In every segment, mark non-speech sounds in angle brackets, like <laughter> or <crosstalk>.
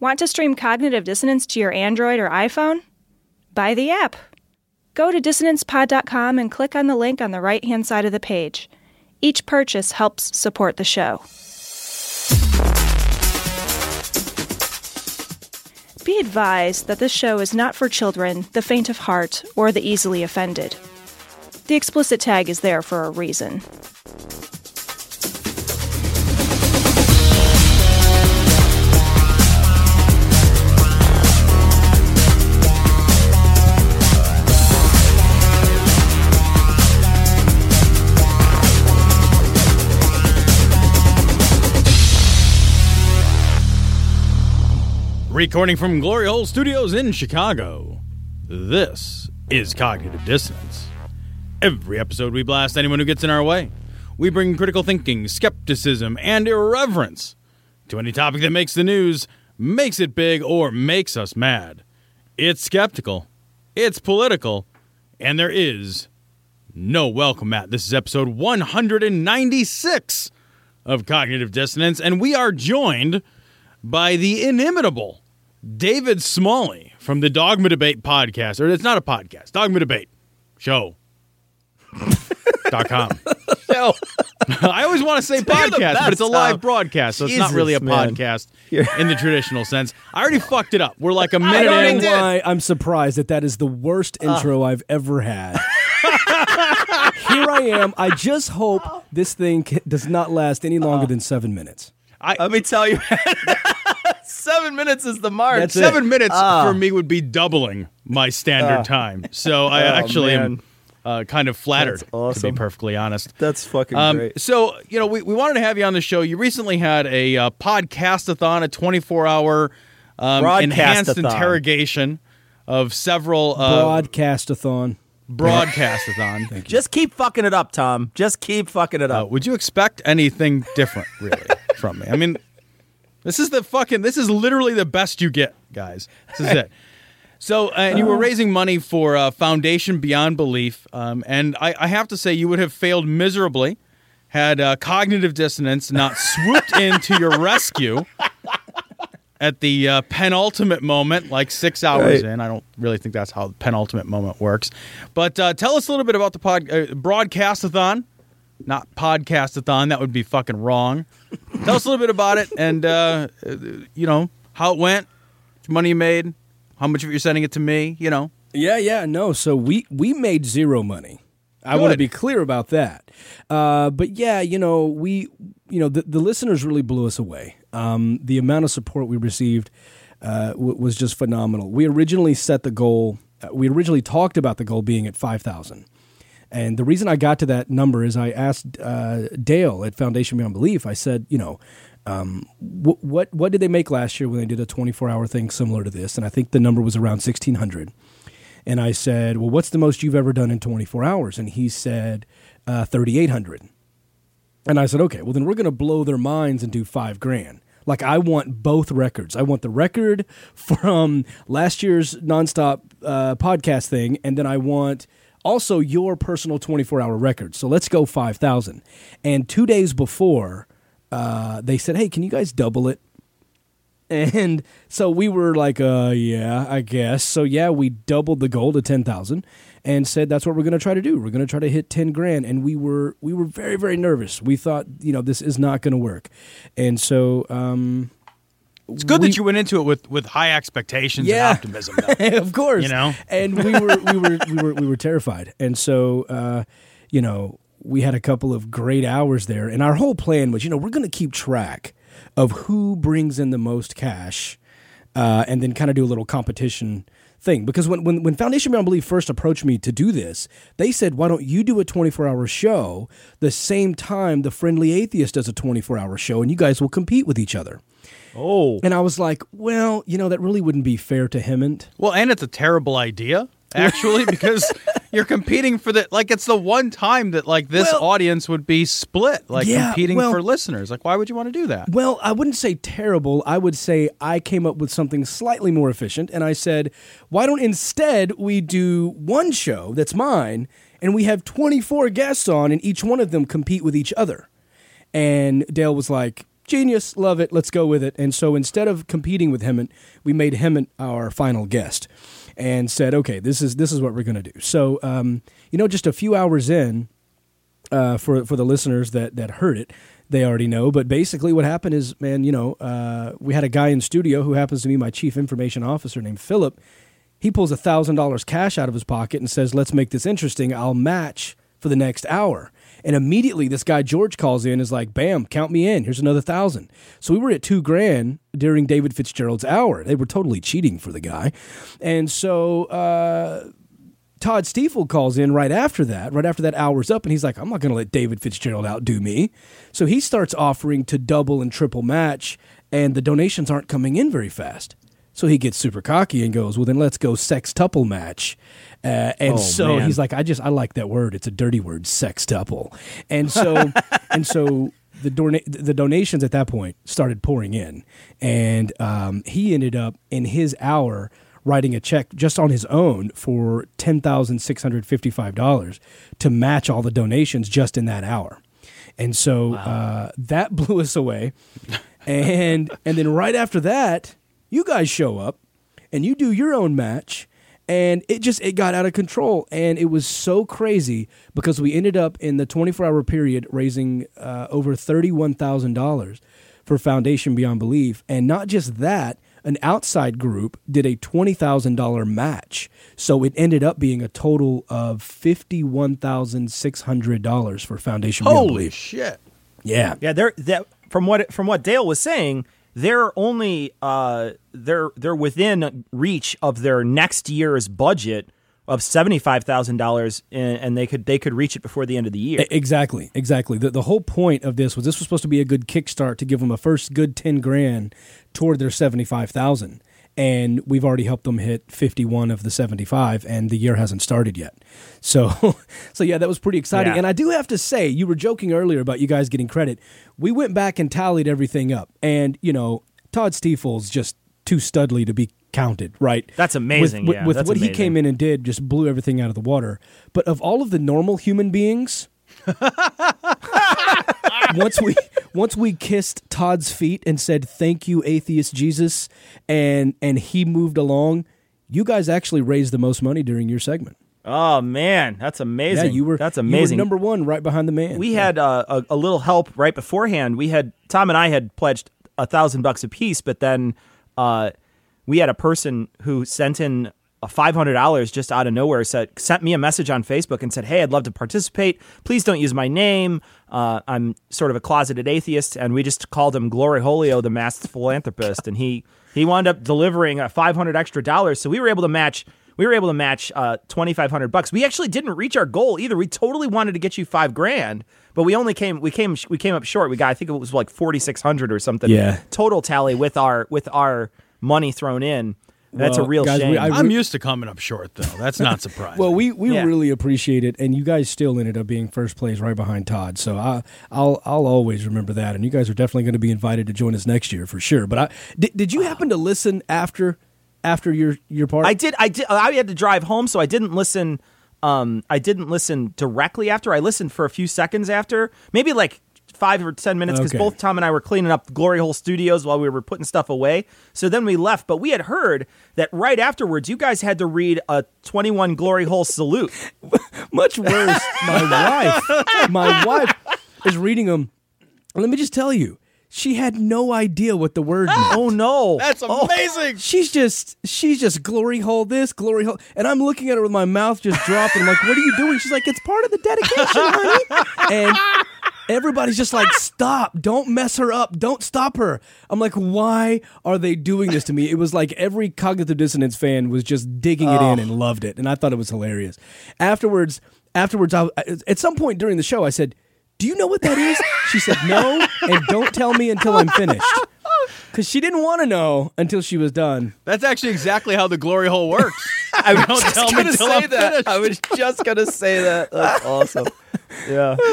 Want to stream Cognitive Dissonance to your Android or iPhone? Buy the app. Go to dissonancepod.com and click on the link on the right hand side of the page. Each purchase helps support the show. Be advised that this show is not for children, the faint of heart, or the easily offended. The explicit tag is there for a reason. Recording from Glory Hole Studios in Chicago, this is Cognitive Dissonance. Every episode, we blast anyone who gets in our way. We bring critical thinking, skepticism, and irreverence to any topic that makes the news, makes it big, or makes us mad. It's skeptical, it's political, and there is no welcome mat. This is episode 196 of Cognitive Dissonance, and we are joined by the inimitable David Smalley from the Dogma Debate podcast, or it's not a podcast, Dogma Debate show. <laughs> dot com. No. <laughs> I always want to say You're the podcast, but it's a live Tom. broadcast, so it's not really a man. podcast You're- in the traditional sense. I already fucked it up. We're like a minute already in. did. why I'm surprised that that is the worst uh. intro I've ever had. <laughs> Here I am. I just hope this thing does not last any longer uh. than seven minutes. I, Let me tell you, seven minutes is the mark. That's it. Seven minutes Ah. for me would be doubling my standard time. So I <laughs> Oh, actually am uh, kind of flattered, That's to be perfectly honest. That's fucking Um, great. so, you know, we, we wanted to have you on the show. You recently had a uh, podcast-a-thon, a 24-hour um, enhanced interrogation of several uh, Broadcast-a-thon. broadcast-a-thon. Just keep fucking it up, Tom. Just keep fucking it Uh, up. would you expect anything different, really, from me? I mean, this is the fucking. This is literally the best you get, guys. This is it. <laughs> So, uh, and you were raising money for uh, Foundation Beyond Belief, um, and I, I have to say, you would have failed miserably had uh, cognitive dissonance not swooped in to your rescue at the uh, penultimate moment, like six hours Right. in. I don't really think that's how the penultimate moment works. But uh, tell us a little bit about the pod, uh, broadcast-a-thon, not podcast-a-thon. That would be fucking wrong. tell us a little bit about it, and uh, you know how it went, how much money you made, how much of it you're sending it to me. You know, Yeah, yeah, no. So we we made zero money. I want to be clear about that. Uh, but yeah, you know, we, you know, the, the listeners really blew us away. Um, the amount of support we received uh, w- was just phenomenal. We originally set the goal. Uh, we originally talked about the goal being at five thousand. And the reason I got to that number is I asked uh, Dale at Foundation Beyond Belief. I said, you know, um, wh- what what did they make last year when they did a 24 hour thing similar to this? And I think the number was around 1600. And I said, well, what's the most you've ever done in 24 hours? And he said, uh, 3800. And I said, okay, well then we're going to blow their minds and do five grand. Like I want both records. I want the record <laughs> from last year's nonstop uh, podcast thing, and then I want also your personal 24 hour record. So let's go 5,000. And two days before, uh, they said, hey, can you guys double it? <laughs> And so we were like, uh, yeah, I guess. So yeah, we doubled the goal to ten thousand, and said that's what we're going to try to do. We're going to try to hit ten grand. And we were we were very very nervous. We thought, you know, this is not going to work. And so, um, it's good We- that you went into it with with high expectations Yeah. and optimism. Though. <laughs> of course, You know? and we were we were we were we were terrified. And so, uh, you know, we had a couple of great hours there, and our whole plan was, you know, we're going to keep track of who brings in the most cash, uh, and then kind of do a little competition thing. Because when, when when Foundation Beyond Belief first approached me to do this, they said, "Why don't you do a 24 hour show the same time the Friendly Atheist does a 24 hour show, and you guys will compete with each other." Oh, And I was like, "Well, you know, that really wouldn't be fair to Hemant." Well, and it's a terrible idea actually <laughs> because you're competing for the like it's the one time that like this Well- audience would be split like Yeah, competing well- for listeners. Like why would you want to do that? Well, I wouldn't say terrible. I would say I came up with something slightly more efficient. And I said, why don't instead we do one show that's mine and we have 24 guests on and each one of them compete with each other? And Dale was like, genius, love it, let's go with it. And so instead of competing with Hemant, we made Hemant our final guest and said, okay, this is this is what we're going to do. So, um, you know, just a few hours in, uh, for for the listeners that that heard it, they already know. But basically, what happened is, man, you know, uh, we had a guy in studio who happens to be my chief information officer named Philip. He pulls a thousand dollars cash out of his pocket and says, "Let's make this interesting. I'll match for the next hour." And immediately, this guy George calls in, is like, "Bam, count me in. Here's another thousand. So we were at two grand during David Fitzgerald's hour. They were totally cheating for the guy, and so. Uh, Todd Stiefel calls in right after that, right after that hour's up, and he's like, I'm not going to let David Fitzgerald outdo me. So he starts offering to double and triple match, and the donations aren't coming in very fast. So he gets super cocky and goes, Well, then let's go sextuple match. Uh, and Oh, so man. he's like, I just, I like that word. It's a dirty word, sextuple. And so, <laughs> and so the, dona- the donations at that point started pouring in. And um, he ended up in his hour writing a check just on his own for $10,655 to match all the donations just in that hour. And so uh, that <laughs> blew us away. And and then right after that, you guys show up and you do your own match and it just it got out of control and it was so crazy because we ended up in the 24 hour period raising uh, over $31,000 for Foundation Beyond Belief and not just that an outside group did a $20,000 match. So it ended up being a total of $51,600 for Foundation Beyond Holy Belief. shit! Yeah. Yeah, they're that from what from what Dale was saying, they're only uh they're they're within reach of their next year's budget of seventy five thousand dollars, and they could they could reach it before the end of the year. Exactly, exactly. The, the whole point of this was this was supposed to be a good kickstart to give them a first good ten grand toward their seventy five thousand, and we've already helped them hit fifty one of the seventy five, and the year hasn't started yet. <laughs> So, so yeah, that was pretty exciting. Yeah. And I do have to say, you were joking earlier about you guys getting credit. We went back and tallied everything up, and you know, Todd Stiefel's just too studly to be counted, right? That's amazing, With, yeah, with what he came in and did, just blew everything out of the water. But of all of the normal human beings, <laughs> once we once we kissed Todd's feet and said thank you atheist Jesus and and he moved along you guys actually raised the most money during your segment oh man, that's amazing. yeah you were that's you were amazing. number one right behind the man we had uh, a, a little help right beforehand. We had Tom and I had pledged a thousand bucks apiece, but then uh, we had a person who sent in a five hundred dollars just out of nowhere. Said sent me a message on Facebook and said, "Hey, I'd love to participate. Please don't use my name. Uh, I'm sort of a closeted atheist." And we just called him Glory Holio, the masked philanthropist, and he he wound up delivering a five hundred extra dollars. So we were able to match we were able to match uh, 2500 bucks we actually didn't reach our goal either we totally wanted to get you five grand but we only came we came we came up short we got i think it was like 4600 or something Yeah. total tally with our with our money thrown in that's a real guys, shame we- I- I'm used to coming up short, though. That's not <laughs> surprising. well we we Yeah. really appreciate it and you guys still ended up being first place right behind Todd so I I'll I'll always remember that and you guys are definitely going to be invited to join us next year for sure but I did, did you happen to listen after after your your part i did i did i had to drive home so i didn't listen um i didn't listen directly after i listened for a few seconds after maybe like five or ten minutes because Okay. both tom and i were cleaning up glory hole studios while we were putting stuff away so then we left but we had heard that right afterwards you guys had to read a 21 glory hole salute <laughs> Much worse, my wife. My wife is reading them. Let me just tell you, she had no idea what the word meant. oh no That's oh, amazing. She's just she's just glory hole this, glory hole. And I'm looking at her with my mouth just dropped. And I'm like, what are you doing? She's like, it's part of the dedication, honey. And everybody's just like, <laughs> stop. Don't mess her up. Don't stop her. I'm like, why are they doing this to me? It was like every cognitive dissonance fan was just digging it in and loved it. And I thought it was hilarious. Afterwards, afterwards, I, at some point during the show, I said, do you know what that is? She said, no. And don't tell me until I'm finished. <laughs> Because she didn't want to know until she was done. That's actually exactly how the glory hole works. <laughs> I was Don't just tell me gonna till say I'm that. finished. I was just gonna say that. That's awesome. Yeah. <laughs>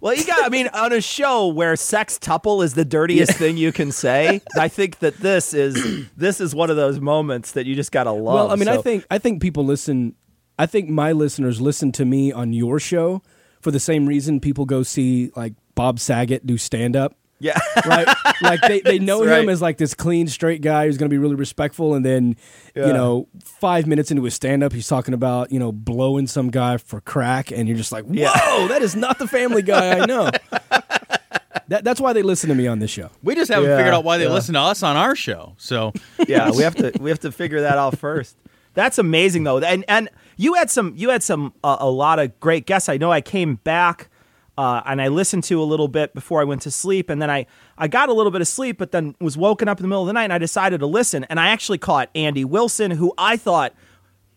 Well, you got. I mean, on a show where sex tuple is the dirtiest thing you can say, <laughs> I think that this is this is one of those moments that you just gotta love. Well, I mean, I think I think people listen. I think my listeners listen to me on your show for the same reason people go see like Bob Saget do stand up. Yeah. right? Like they, they <laughs> know That's him right. as like this clean, straight guy who's going to be really respectful, and then Yeah. you know, five minutes into his stand up, he's talking about you know blowing some guy for crack, and you're just like, whoa, Yeah. that is not the Family Guy I know. <laughs> that, that's why they listen to me on this show. We just haven't Yeah, figured out why they yeah. listen to us on our show. So yeah, we have to <laughs> we have to figure that out first. That's amazing though, and and you had some you had some uh, a lot of great guests. I know I came back uh, and I listened to a little bit before I went to sleep, and then I I got a little bit of sleep, but then was woken up in the middle of the night, and I decided to listen, and I actually caught Andy Wilson, who I thought.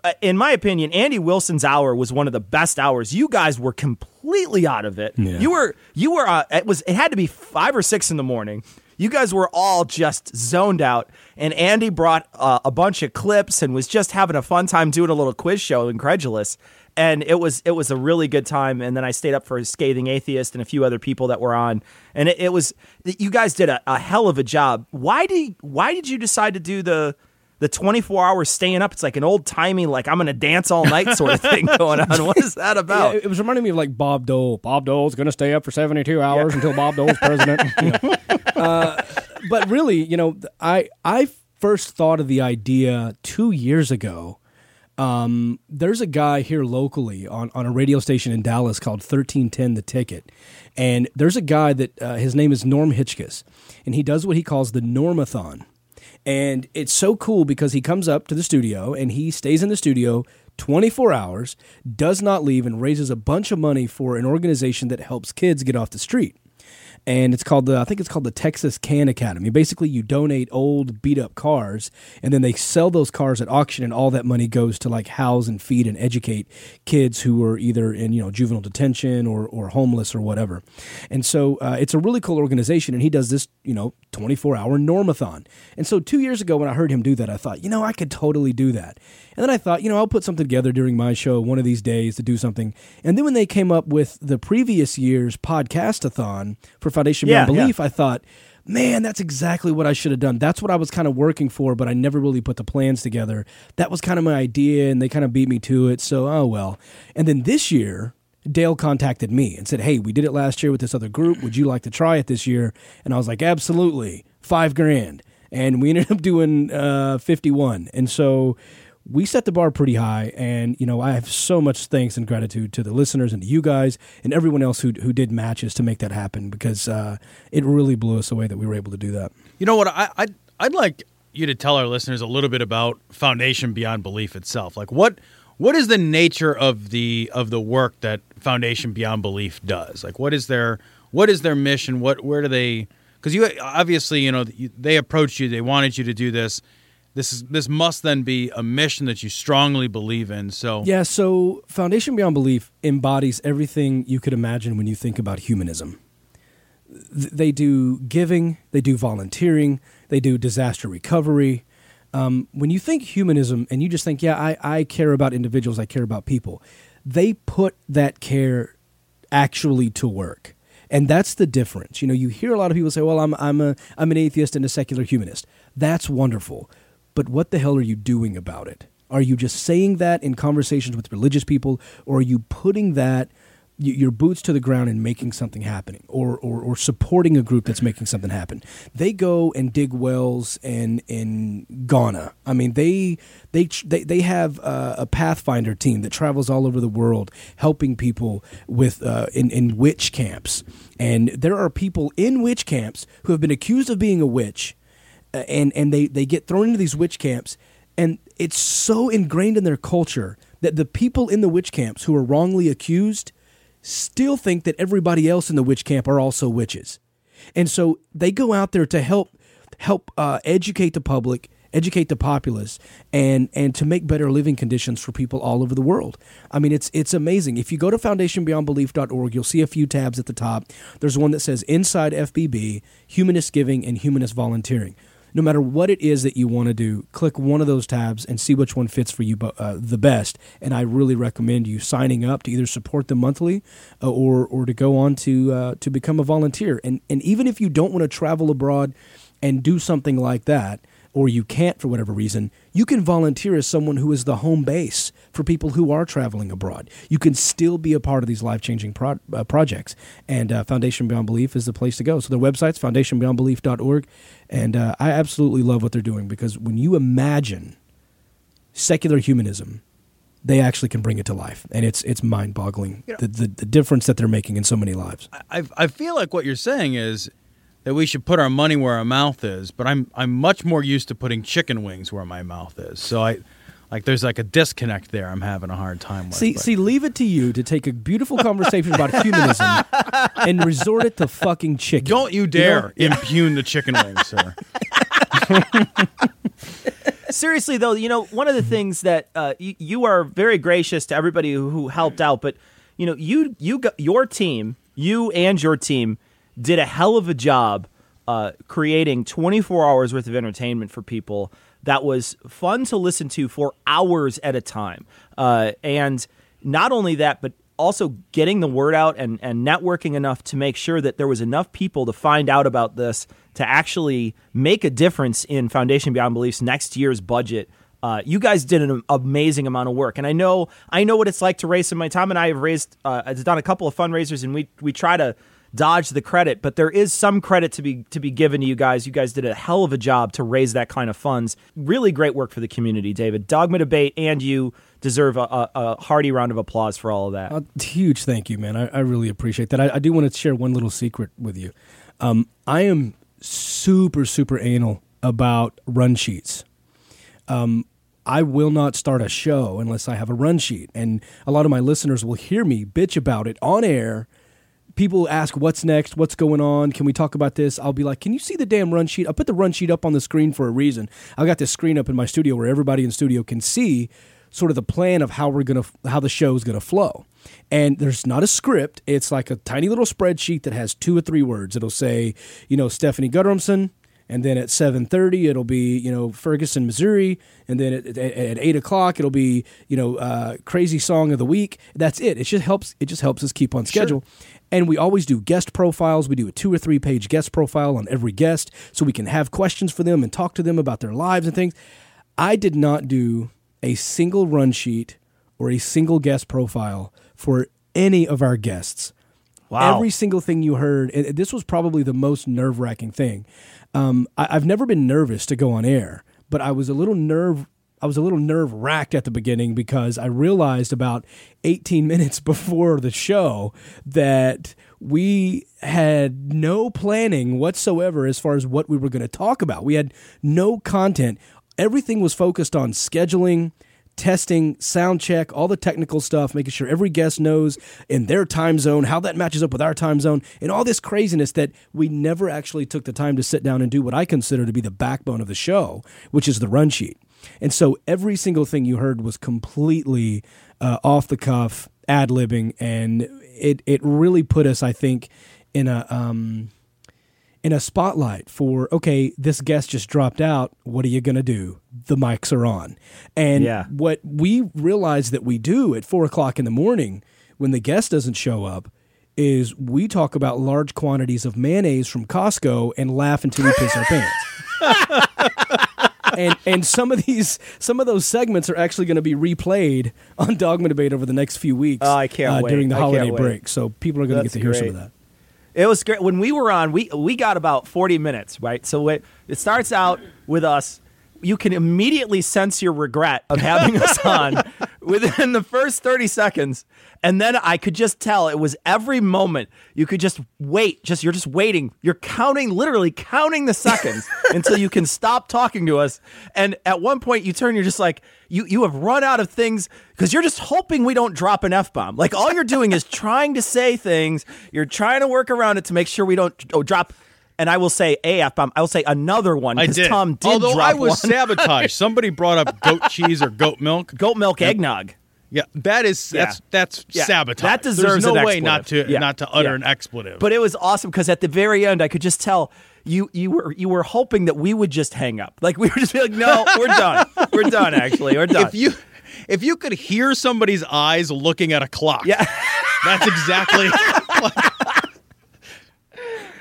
uh, In my opinion, Andy Wilson's hour was one of the best hours. You guys were completely out of it. Yeah. You were you were uh, it was it had to be five or six in the morning. You guys were all just zoned out, and Andy brought uh, a bunch of clips and was just having a fun time doing a little quiz show, incredulous, and it was it was a really good time. And then I stayed up for scathing atheist and a few other people that were on, and it, it was you guys did a, a hell of a job. Why did why did you decide to do the the 24 hours staying up? It's like an old timey like I'm gonna dance all night sort of thing going on. What is that <laughs> about? Yeah, it was reminding me of like Bob Dole. Bob Dole's going to stay up for 72 hours until Bob Dole's president. <laughs> You know. Uh, but really, you know, I I first thought of the idea two years ago. Um, there's a guy here locally on, on a radio station in Dallas called 1310 The Ticket. And there's a guy that uh, his name is Norm Hitzges, and he does what he calls the Normathon. And it's so cool because he comes up to the studio and he stays in the studio 24 hours, does not leave, and raises a bunch of money for an organization that helps kids get off the street. And it's called the I think it's called the Texas Can Academy. Basically, you donate old beat up cars, and then they sell those cars at auction, and all that money goes to like house and feed and educate kids who are either in you know juvenile detention or or homeless or whatever. And so uh, it's a really cool organization, and he does this you know 24 hour normathon. And so two years ago when I heard him do that, I thought you know I could totally do that. And then I thought you know I'll put something together during my show one of these days to do something. And then when they came up with the previous year's podcastathon for Foundation Beyond Yeah, yeah. Belief, I thought. Man, that's exactly what I should have done. That's what I was kind of working for, but I never really put the plans together. That was kind of my idea, and they kind of beat me to it. So, oh well. And then this year, Dale contacted me and said, Hey, we did it last year with this other group. Would you like to try it this year? And I was like, Absolutely. Five grand. And we <laughs> ended up doing uh, 51. And so we set the bar pretty high. And, you know, I have so much thanks and gratitude to the listeners and to you guys and everyone else who, who did matches to make that happen because uh, it really blew us away that we were able to do that. You know what? I, I'd, I'd like you to tell our listeners a little bit about Foundation Beyond Belief itself. Like what what is the nature of the of the work that Foundation Beyond Belief does? Like what is their what is their mission? What where do they? Because you obviously you know they approached you, they wanted you to do this. This is this must then be a mission that you strongly believe in. So Yeah, so Foundation Beyond Belief embodies everything you could imagine when you think about humanism. Th- They do giving, they do volunteering, they do disaster recovery. Um, when you think humanism and you just think, yeah, I, I care about individuals, I care about people, they put that care actually to work. And that's the difference. You know, you hear a lot of people say, well, I'm, I'm, a, I'm an atheist and a secular humanist. That's wonderful. But what the hell are you doing about it? Are you just saying that in conversations with religious people, or are you putting that your boots to the ground and making something happening, or, or or supporting a group that's making something happen? They go and dig wells in in Ghana. I mean, they they they, they have uh, a Pathfinder team that travels all over the world helping people with uh, in in witch camps, and there are people in witch camps who have been accused of being a witch and and they they get thrown into these witch camps and it's so ingrained in their culture that the people in the witch camps who are wrongly accused still think that everybody else in the witch camp are also witches. And so they go out there to help help uh, educate the public educate the populace and and to make better living conditions for people all over the world. I mean it's it's amazing. If you go to foundationbeyondbelief.org you'll see a few tabs at the top. There's one that says inside fbb humanist giving and humanist volunteering no matter what it is that you want to do, click one of those tabs and see which one fits for you uh, the best. And I really recommend you signing up to either support them monthly uh, or or to go on to uh, to become a volunteer. And and even if you don't want to travel abroad and do something like that, or you can't for whatever reason, you can volunteer as someone who is the home base for people who are traveling abroad. You can still be a part of these life changing pro- uh, projects. And uh, Foundation Beyond Belief is the place to go. So their website's foundationbeyondbelief.org. And uh, I absolutely love what they're doing because when you imagine secular humanism, they actually can bring it to life. And it's, it's mind boggling the, the, the difference that they're making in so many lives. I, I feel like what you're saying is that we should put our money where our mouth is, but I'm I'm much more used to putting chicken wings where my mouth is. So I like there's like a disconnect there. I'm having a hard time with. See, but- see, leave it to you to take a beautiful conversation about humanism <laughs> and resort it to fucking chicken. don't you dare impugn the chicken wings, sir. <laughs> Seriously, though, you know, one of the things that uh, you, you are very gracious to everybody who, who helped out, but you know, you you got your team, you and your team did a hell of a job uh, creating 24 hours worth of entertainment for people that was fun to listen to for hours at a time, uh, and not only that, but also getting the word out and, and networking enough to make sure that there was enough people to find out about this to actually make a difference in Foundation Beyond Beliefs next year's budget. Uh, you guys did an amazing amount of work, and I know I know what it's like to raise some money. Tom and I have raised, uh, done a couple of fundraisers, and we we try to dodge the credit, but there is some credit to be to be given to you guys. You guys did a hell of a job to raise that kind of funds. Really great work for the community, David. Dogma debate, and you deserve a, a, a hearty round of applause for all of that. A huge thank you, man. I, I really appreciate that. I, I do want to share one little secret with you. Um, I am super, super anal about run sheets. Um, I will not start a show unless I have a run sheet. And a lot of my listeners will hear me bitch about it on air. People ask, What's next? What's going on? Can we talk about this? I'll be like, Can you see the damn run sheet? I'll put the run sheet up on the screen for a reason. I got this screen up in my studio where everybody in studio can see sort of the plan of how we're gonna how the show is gonna flow. And there's not a script. It's like a tiny little spreadsheet that has two or three words. It'll say, you know, Stephanie Guttormson, and then at 7.30 it'll be you know ferguson missouri and then at, at, at 8 o'clock it'll be you know uh, crazy song of the week that's it it just helps it just helps us keep on schedule and we always do guest profiles we do a two or three page guest profile on every guest so we can have questions for them and talk to them about their lives and things i did not do a single run sheet or a single guest profile for any of our guests Wow. Every single thing you heard, and this was probably the most nerve wracking thing. Um, I, I've never been nervous to go on air, but I was a little nerve. I was a little nerve wracked at the beginning because I realized about 18 <laughs> minutes before the show that we had no planning whatsoever as far as what we were going to talk about. We had no content. Everything was focused on scheduling, testing, sound check, all the technical stuff, making sure every guest knows in their time zone how that matches up with our time zone, and all this craziness that we never actually took the time to sit down and do what I consider to be the backbone of the show, which is the run sheet. And so every single thing you heard was completely uh, off the cuff, ad libbing, and it it really put us, I think, in a um, in a spotlight for okay this guest just dropped out. What are you going to do? The mics are on. And Yeah. what we realize that we do at four o'clock in the morning when the guest doesn't show up is we talk about large quantities of mayonnaise from costco and laugh until we piss our pants <laughs> and and some of these some of those segments are actually going to be replayed on dogma debate over the next few weeks Oh, I can't uh, wait. during the I holiday break so people are going to get to hear some of that It was great when we were on. We we got about forty minutes, right? So it, it starts out with us. You can immediately sense your regret of having us <laughs> on within the first thirty seconds, and then I could just tell it was every moment. You could just wait. Just you're just waiting. You're counting, literally counting the seconds <laughs> until you can stop talking to us. And at one point, you turn. You're just like you you have run out of things because you're just hoping we don't drop an f bomb. Like all you're doing is trying to say things. You're trying to work around it to make sure we don't oh, drop. And I will say a f bomb. I will say another one because did. Tom did Although I was one. <laughs> sabotaged. Somebody brought up goat cheese or goat milk. Goat milk eggnog. Yeah, that is Yeah. that's that's Yeah. sabotage. That deserves There's no way not to. Yeah. not to utter an expletive. But it was awesome because at the very end, I could just tell you you were you were hoping that we would just hang up. Like <laughs> we were just be like, no, we're done. We're done. Actually, we're <laughs> done. if you if you could hear somebody's eyes looking at a clock, yeah. that's exactly.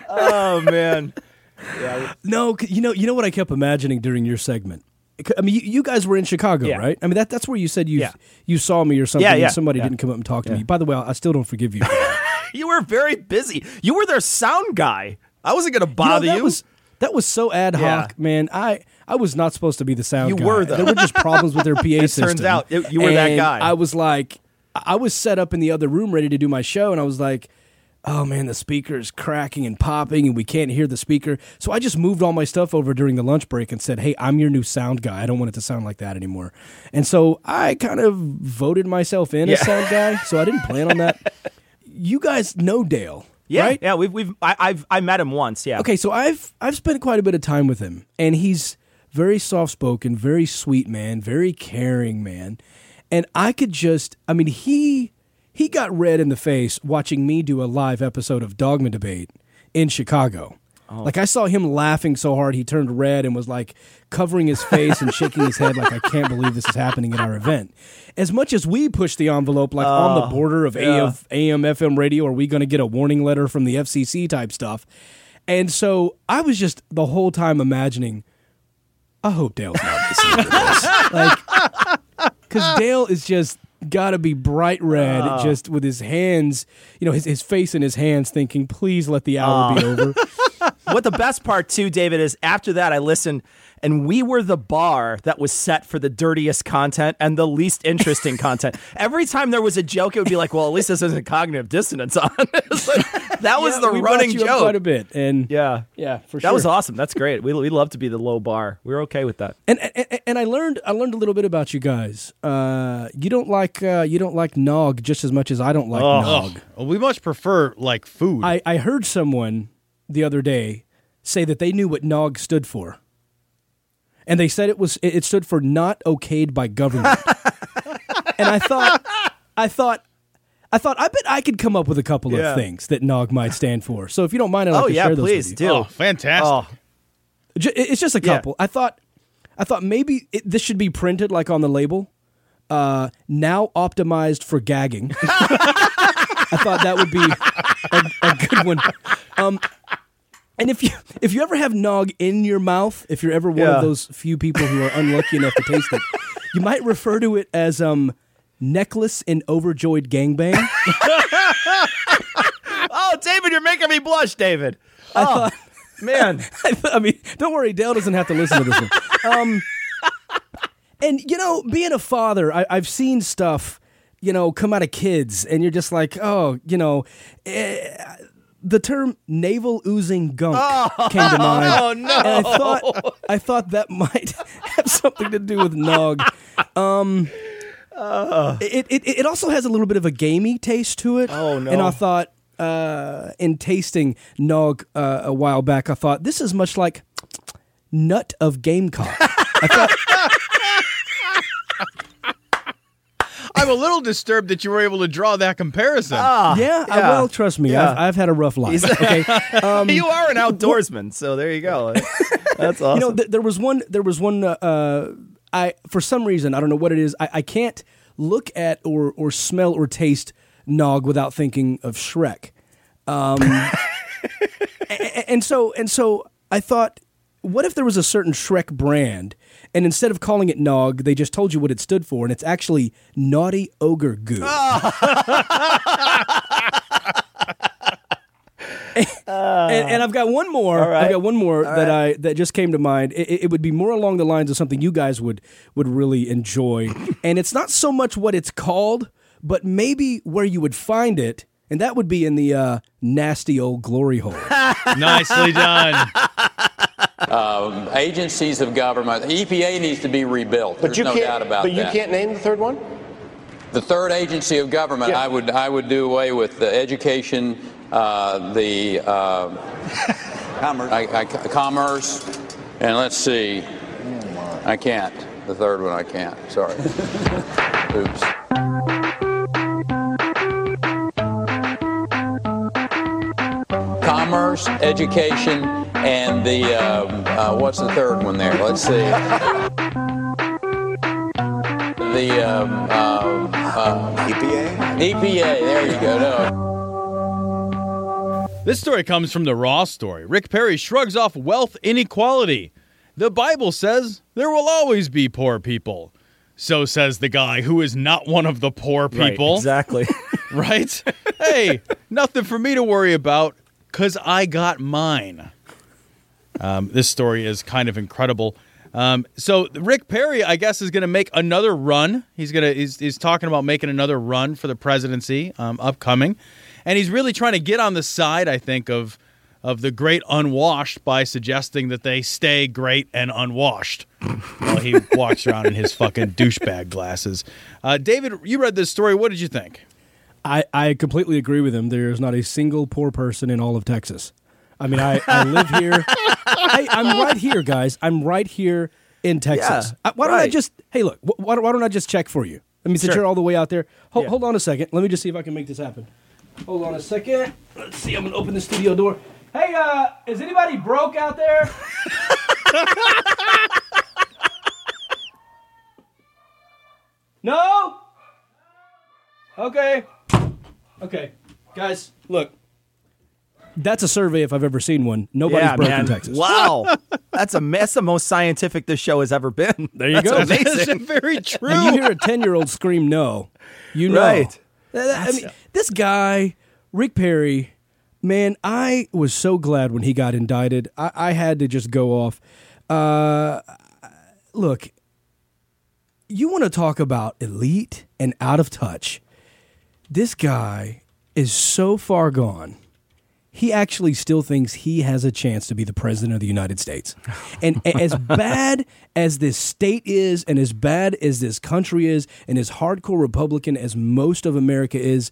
Oh man. <laughs> No, you know, you know what I kept imagining during your segment. I mean, you, you guys were in Chicago, Yeah. right? I mean, that that's where you said you Yeah. you saw me or something. Yeah, and yeah, somebody yeah. didn't come up and talk to Yeah. me. By the way, I still don't forgive you. <laughs> You were very busy. You were their sound guy. I wasn't going to You know, bother that you. was that was so ad hoc, Yeah. man. I I was not supposed to be the sound. You guy. were, though. There were just problems with their <laughs> PA It turns out it- you were that guy. I was like, I was set up in the other room ready to do my show, and I was like. Oh man, the speaker is cracking and popping, and we can't hear the speaker. So I just moved all my stuff over during the lunch break and said, "Hey, I'm your new sound guy. I don't want it to sound like that anymore." And so I kind of voted myself in as sound guy. So I didn't plan on that. <laughs> You guys know Dale, yeah, right? yeah. We've we've I, I've I met him once. Yeah. Okay, so I've I've spent quite a bit of time with him, and he's very soft spoken, very sweet man, very caring man, and I could just I mean he he got red in the face watching me do a live episode of Dogma Debate in Chicago. Oh. Like I saw him laughing so hard he turned red and was like covering his face and shaking his head like I can't believe this is happening at our event. As much as we push the envelope like on the oh, border of yeah. AF, AM FM radio are we going to get a warning letter from the FCC type stuff. And so I was just the whole time imagining I hope Dale's not listening to this. Like cuz Dale is just got to be bright red ah. just with his hands, you know, his his face in his hands thinking please let the hour be ah. over. <laughs> what the best part too, David, is after that I listened and we were the bar that was set for the dirtiest content and the least interesting content. <laughs> Every time there was a joke, it would be like, "Well, at least this isn't cognitive dissonance on." <laughs> It's like, that was Yeah, the we running you up joke. quite a bit and yeah, yeah, for that sure. That was awesome. That's great. We we love to be the low bar. We were okay with that. And, and and I learned I learned a little bit about you guys. Uh, you don't like uh, you don't like nog just as much as I don't like Oh. nog. Well, we much prefer like food. I, I heard someone the other day say that they knew what nog stood for, and they said it was it it stood for not okayed by government. <laughs> and I thought I thought. I thought I bet I could come up with a couple Yeah. of things that nog might stand for. So if you don't mind, I'd like oh to yeah, share those please with you. do. oh, fantastic. Oh, Ju- It's just a Yeah. couple. I thought, I thought maybe it, this should be printed like on the label. Uh, now optimized for gagging. <laughs> I thought that would be a, a good one. Um, and if you if you ever have nog in your mouth, if you're ever one Yeah. of those few people who are unlucky enough to taste it, you might refer to it as um necklace in overjoyed gangbang. <laughs> oh, David, you're making me blush, David. Oh, man. <laughs> I mean, don't worry, Dale doesn't have to listen to this one. Um, and you know, being a father, I, I've seen stuff, you know, come out of kids, and you're just like, oh, you know, eh, the term "navel oozing gunk" came to mind. Oh, no. And I thought, I thought that might <laughs> have something to do with nog. Um, it, it it also has a little bit of a gamey taste to it. Oh, no. And I thought, uh, in tasting nog uh, a while back, I thought this is much like nut of gamecock. I thought, I'm a little disturbed that you were able to draw that comparison. Ah, yeah, I, yeah. well, trust me, Yeah. I've, I've had a rough life. Okay, <laughs> um, you are an outdoorsman, so there you go. <laughs> That's awesome. you know, th- there was one. There was one. Uh, uh, I for some reason I don't know what it is. I, I can't look at or or smell or taste nog without thinking of Shrek. Um, <laughs> a- a- and so and so I thought, what if there was a certain Shrek brand, and instead of calling it nog, they just told you what it stood for, and it's actually naughty ogre goo. <laughs> <laughs> and, and I've got one more. All right. I've got one more that I that just came to mind. It, it would be more along the lines of something you guys would would really enjoy, <laughs> and it's not so much what it's called, but maybe where you would find it, and that would be in the uh, nasty old glory hole. Nicely done. Um, agencies of government. The EPA needs to be rebuilt. But There's you no can't. doubt about but you can't name the third one. The third agency of government, Yeah. I would I would do away with the education, uh, the uh, commerce. I, I, commerce, and let's see. I can't. The third one I can't. Sorry. <laughs> Oops. Commerce, education, and the um, uh, what's the third one there? Let's see. The um, um, uh, EPA. EPA. There you go. No. This story comes from the Raw story. Rick Perry shrugs off wealth inequality. The Bible says there will always be poor people. So says the guy who is not one of the poor people. Right, exactly. <laughs> right? hey, nothing for me to worry about because I got mine. Um, this story is kind of incredible. Um, so Rick Perry, I guess, is going to make another run. He's gonna he's, he's talking about making another run for the presidency um, upcoming, and he's really trying to get on the side, I think, of of the great unwashed by suggesting that they stay great and unwashed while he walks around in his fucking douchebag glasses. Uh, David, you read this story. What did you think? I, I completely agree with him. There is not a single poor person in all of Texas. I mean, I, I live here. I, I'm right here, guys. I'm right here in Texas. Yeah, Uh, why don't I just, hey, look, why, don't- why don't I just check for you? Let me since Sure. you're all the way out there. Hold, Yeah. hold on a second. Let me just see if I can make this happen. Hold on a second. Let's see. I'm going to open the studio door. Hey, uh, is anybody broke out there? <laughs> no? Okay. Okay. Guys, look. That's a survey if I've ever seen one. Nobody's yeah, broke man. Texas. Wow. <laughs> That's a that's the most scientific this show has ever been. There you That's go. Amazing. <laughs> That's very true. When you hear a 10 year old scream no, you know. Right. That- that- I mean, this guy, Rick Perry, man, I was so glad when he got indicted. I, I had to just go off. Uh, look, you want to talk about elite and out of touch. This guy is so far gone. He actually still thinks he has a chance to be the president of the United States. <laughs> And as bad as this state is, and as bad as this country is, and as hardcore Republican as most of America is,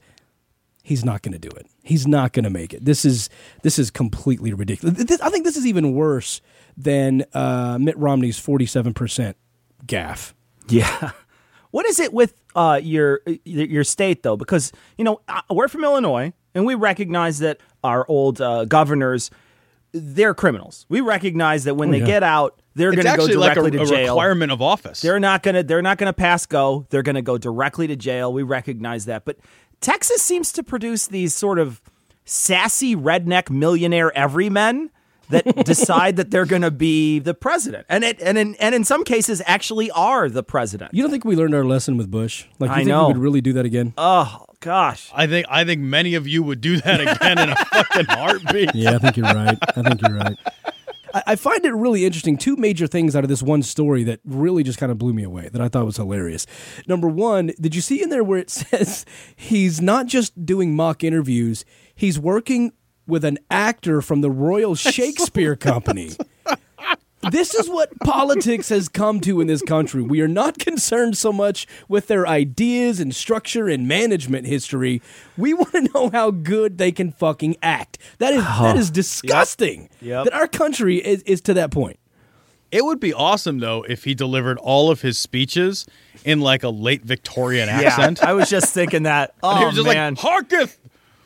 he's not going to do it. He's not going to make it. This is this is completely ridiculous. This- I think this is even worse than uh, Mitt Romney's forty-seven percent gaff. Yeah. What is it with uh, your your state though? Because you know uh, we're from Illinois, and we recognize that our old uh, governors they're criminals. We recognize that when they yeah. get out, they're going to go actually like a, directly to jail. requirement of office. They're not going to they're not going to pass go. They're going to go directly to jail. We recognize that. But Texas seems to produce these sort of sassy redneck millionaire everymen that decide that they're going to be the president. And it and in, and in some cases actually are the president. You don't think we learned our lesson with Bush? Like, you I think know. we would really do that again? Oh gosh. I think I think many of you would do that again in a <laughs> fucking heartbeat. Yeah, I think you're right. I think you're right. I, I find it really interesting. Two major things out of this one story that really just kind of blew me away that I thought was hilarious. Number one, did you see in there where it <laughs> says he's not just doing mock interviews, he's working with an actor from the Royal <laughs> Shakespeare Company. This is what <laughs> politics has come to in this country. We are not concerned so much with their ideas and structure and management history. We want to know how good they can fucking act. That is that is disgusting. Yep. That our country is, is to that point. It would be awesome though if he delivered all of his speeches in like a late Victorian Yeah, accent. I was just thinking that. <laughs> And he Oh was just man, like, "Harketh,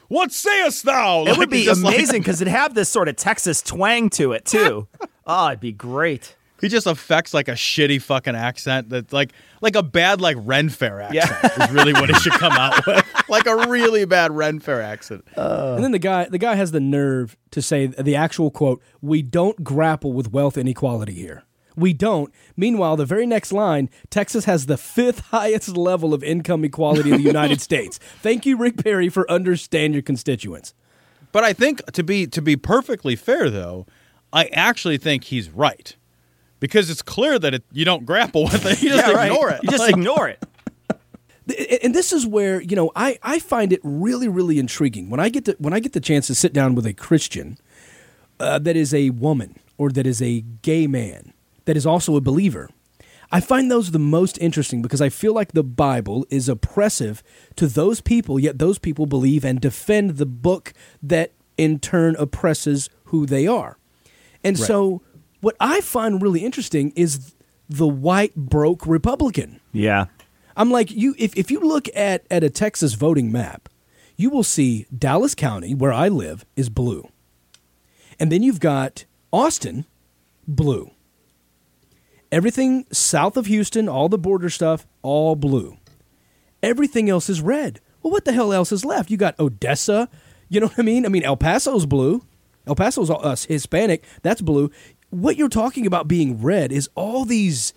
what sayest thou?" it Like, would be amazing <laughs> because it'd have this sort of Texas twang to it too. <laughs> oh, it'd be great. he just affects like a shitty fucking accent that's like like a bad like Ren Fair accent Yeah. is really what he should come out with. <laughs> Like a really bad Ren Fair accent. Uh. and then the guy the guy has the nerve to say the actual quote, "We don't grapple with wealth inequality here." We don't. Meanwhile, the very next line, Texas has the fifth highest level of income equality in the United <laughs> States. Thank you, Rick Perry, for understand your constituents. But I think to be to be perfectly fair though, I actually think he's right. Because it's clear that it, you don't grapple with it. <laughs> You just Yeah, right. ignore it. You just Like, ignore it. <laughs> And this is where you know I, I find it really really intriguing when I get to when I get the chance to sit down with a Christian uh, that is a woman or that is a gay man that is also a believer. I find those the most interesting because I feel like the Bible is oppressive to those people, yet those people believe and defend the book that in turn oppresses who they are. And so, what I find really interesting is the white broke Republican. Yeah. I'm like you if, if you look at, at a Texas voting map, you will see Dallas County, where I live, is blue. And then you've got Austin, blue. Everything south of Houston, all the border stuff, all blue. Everything else is red. Well, what the hell else is left? You got Odessa, You know what I mean? I mean, El Paso's blue. El Paso's uh, Hispanic. That's blue. What you're talking about being red is all these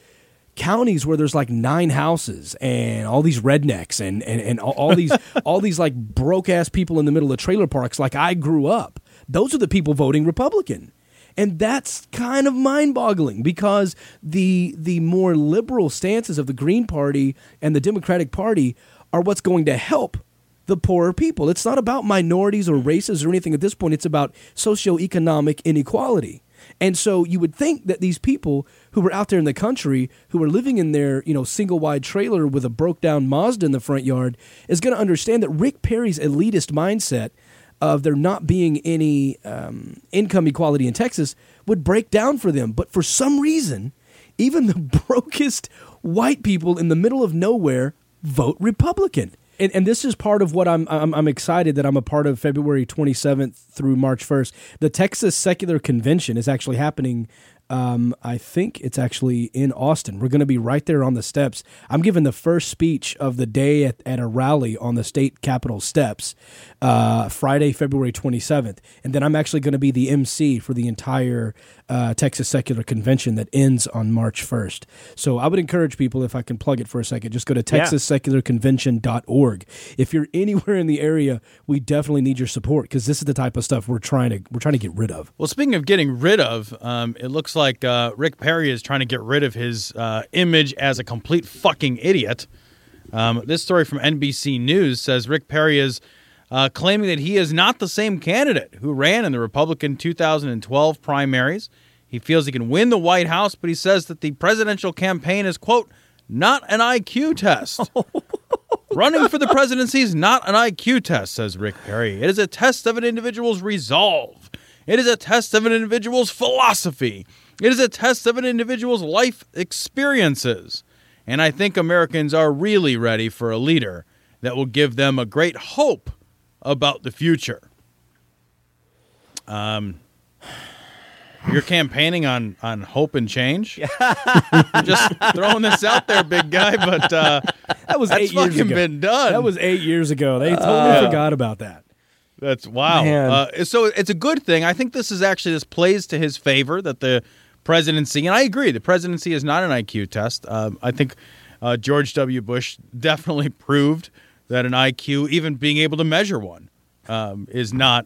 counties where there's like nine houses and all these rednecks and and, and all, all these <laughs> all these like broke ass people in the middle of trailer parks like I grew up. Those are the people voting Republican. And that's kind of mind-boggling because the the more liberal stances of the Green Party and the Democratic Party are what's going to help the poorer people. It's not about minorities or races or anything at this point. It's about socioeconomic inequality. And so you would think that these people who were out there in the country, who were living in their, you know, single wide trailer with a broke down Mazda in the front yard, is going to understand that Rick Perry's elitist mindset of there not being any um, income equality in Texas would break down for them. But for some reason, even the <laughs> brokest white people in the middle of nowhere vote Republican. And, and this is part of what I'm, I'm I'm excited that I'm a part of February 27th through March 1st. The Texas Secular Convention is actually happening um, I think it's actually in Austin. We're going to be right there on the steps. I'm giving the first speech of the day at, at a rally on the state capitol steps uh, Friday, February 27th. And then I'm actually going to be the MC for the entire uh, Texas Secular Convention that ends on March 1st. So I would encourage people, if I can plug it for a second, just go to texassecularconvention.org. If you're <laughs> anywhere in the area, we definitely need your support because this is the type of stuff we're trying to we're trying to get rid of. Well, speaking of getting rid of, um, it looks like uh, Rick Perry is trying to get rid of his uh, image as a complete fucking idiot. Um, this story from NBC News says Rick Perry is uh, claiming that he is not the same candidate who ran in the Republican 2012 primaries. He feels he can win the White House, but he says that the presidential campaign is, quote, not an IQ test. <laughs> Running for the presidency is not an IQ test, says Rick Perry. It is a test of an individual's resolve. It is a test of an individual's philosophy. It is a test of an individual's life experiences. And I think Americans are really ready for a leader that will give them a great hope about the future. Um, you're campaigning on on hope and change. <laughs> Just throwing this out there, big guy. But uh, That was that's eight years fucking ago. been done. That was eight years ago. They totally forgot about that. That's wow. Uh, so it's a good thing. I think this is actually this plays to his favor that the presidency, and I agree, the presidency is not an IQ test. Um, I think uh, George W. Bush definitely <laughs> proved that an IQ, even being able to measure one, um, is not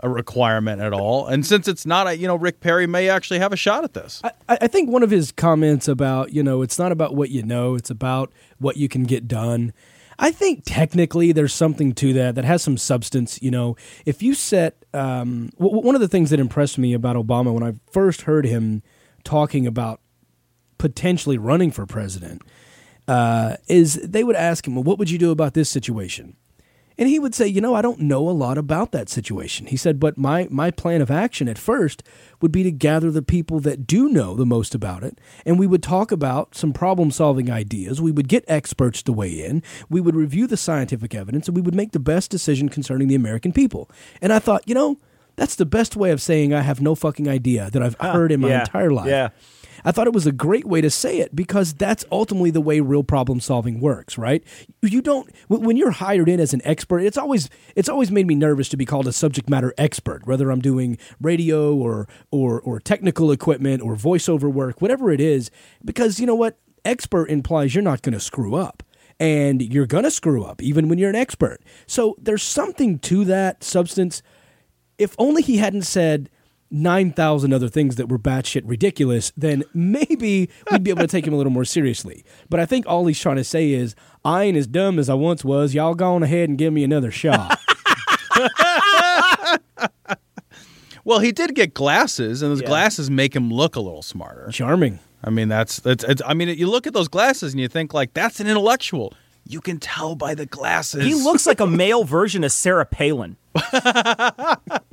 a requirement at all. And since it's not, a, you know, Rick Perry may actually have a shot at this. I, I think one of his comments about, you know, it's not about what you know, it's about what you can get done. I think technically there's something to that that has some substance. You know, if you set um, w- one of the things that impressed me about Obama when I first heard him talking about potentially running for president uh, is they would ask him, well, what would you do about this situation? And he would say, you know, I don't know a lot about that situation. He said, but my, my plan of action at first would be to gather the people that do know the most about it. And we would talk about some problem solving ideas. We would get experts to weigh in. We would review the scientific evidence and we would make the best decision concerning the American people. And I thought, you know, that's the best way of saying I have no fucking idea that I've <laughs> heard in my yeah, entire life. yeah. I thought it was a great way to say it because that's ultimately the way real problem solving works, right? You don't when you're hired in as an expert, it's always it's always made me nervous to be called a subject matter expert, whether I'm doing radio or or or technical equipment or voiceover work, whatever it is, because you know what? Expert implies you're not going to screw up. And you're going to screw up even when you're an expert. So there's something to that substance if only he hadn't said 9,000 other things that were batshit ridiculous, then maybe we'd be able to take him a little more seriously. But I think all he's trying to say is, I ain't as dumb as I once was. Y'all go on ahead and give me another shot. <laughs> Well, he did get glasses, and those Yeah. glasses make him look a little smarter. Charming. I mean, that's that's. It's, I mean, you look at those glasses and you think like that's an intellectual. You can tell by the glasses. He looks like a <laughs> male version of Sarah Palin. <laughs>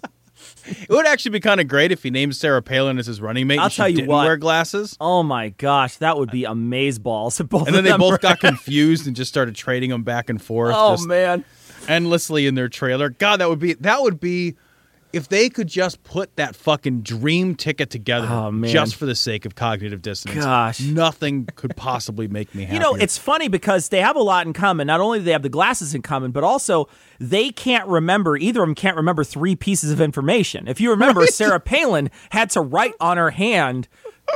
<laughs> It would actually be kind of great if he named Sarah Palin as his running mate. I'll tell you what. wear glasses. Oh my gosh, that would be amazeballs. if Both And then they both got <laughs> confused and just started trading them back and forth, Oh man, endlessly in their trailer. God, that would be that would be if they could just put that fucking dream ticket together Oh, man. just for the sake of cognitive dissonance, Gosh. nothing could possibly make me happy. <laughs> You know, it's funny because they have a lot in common. Not only do they have the glasses in common, but also they can't remember, either of them can't remember three pieces of information. If you remember, Sarah Palin had to write on her hand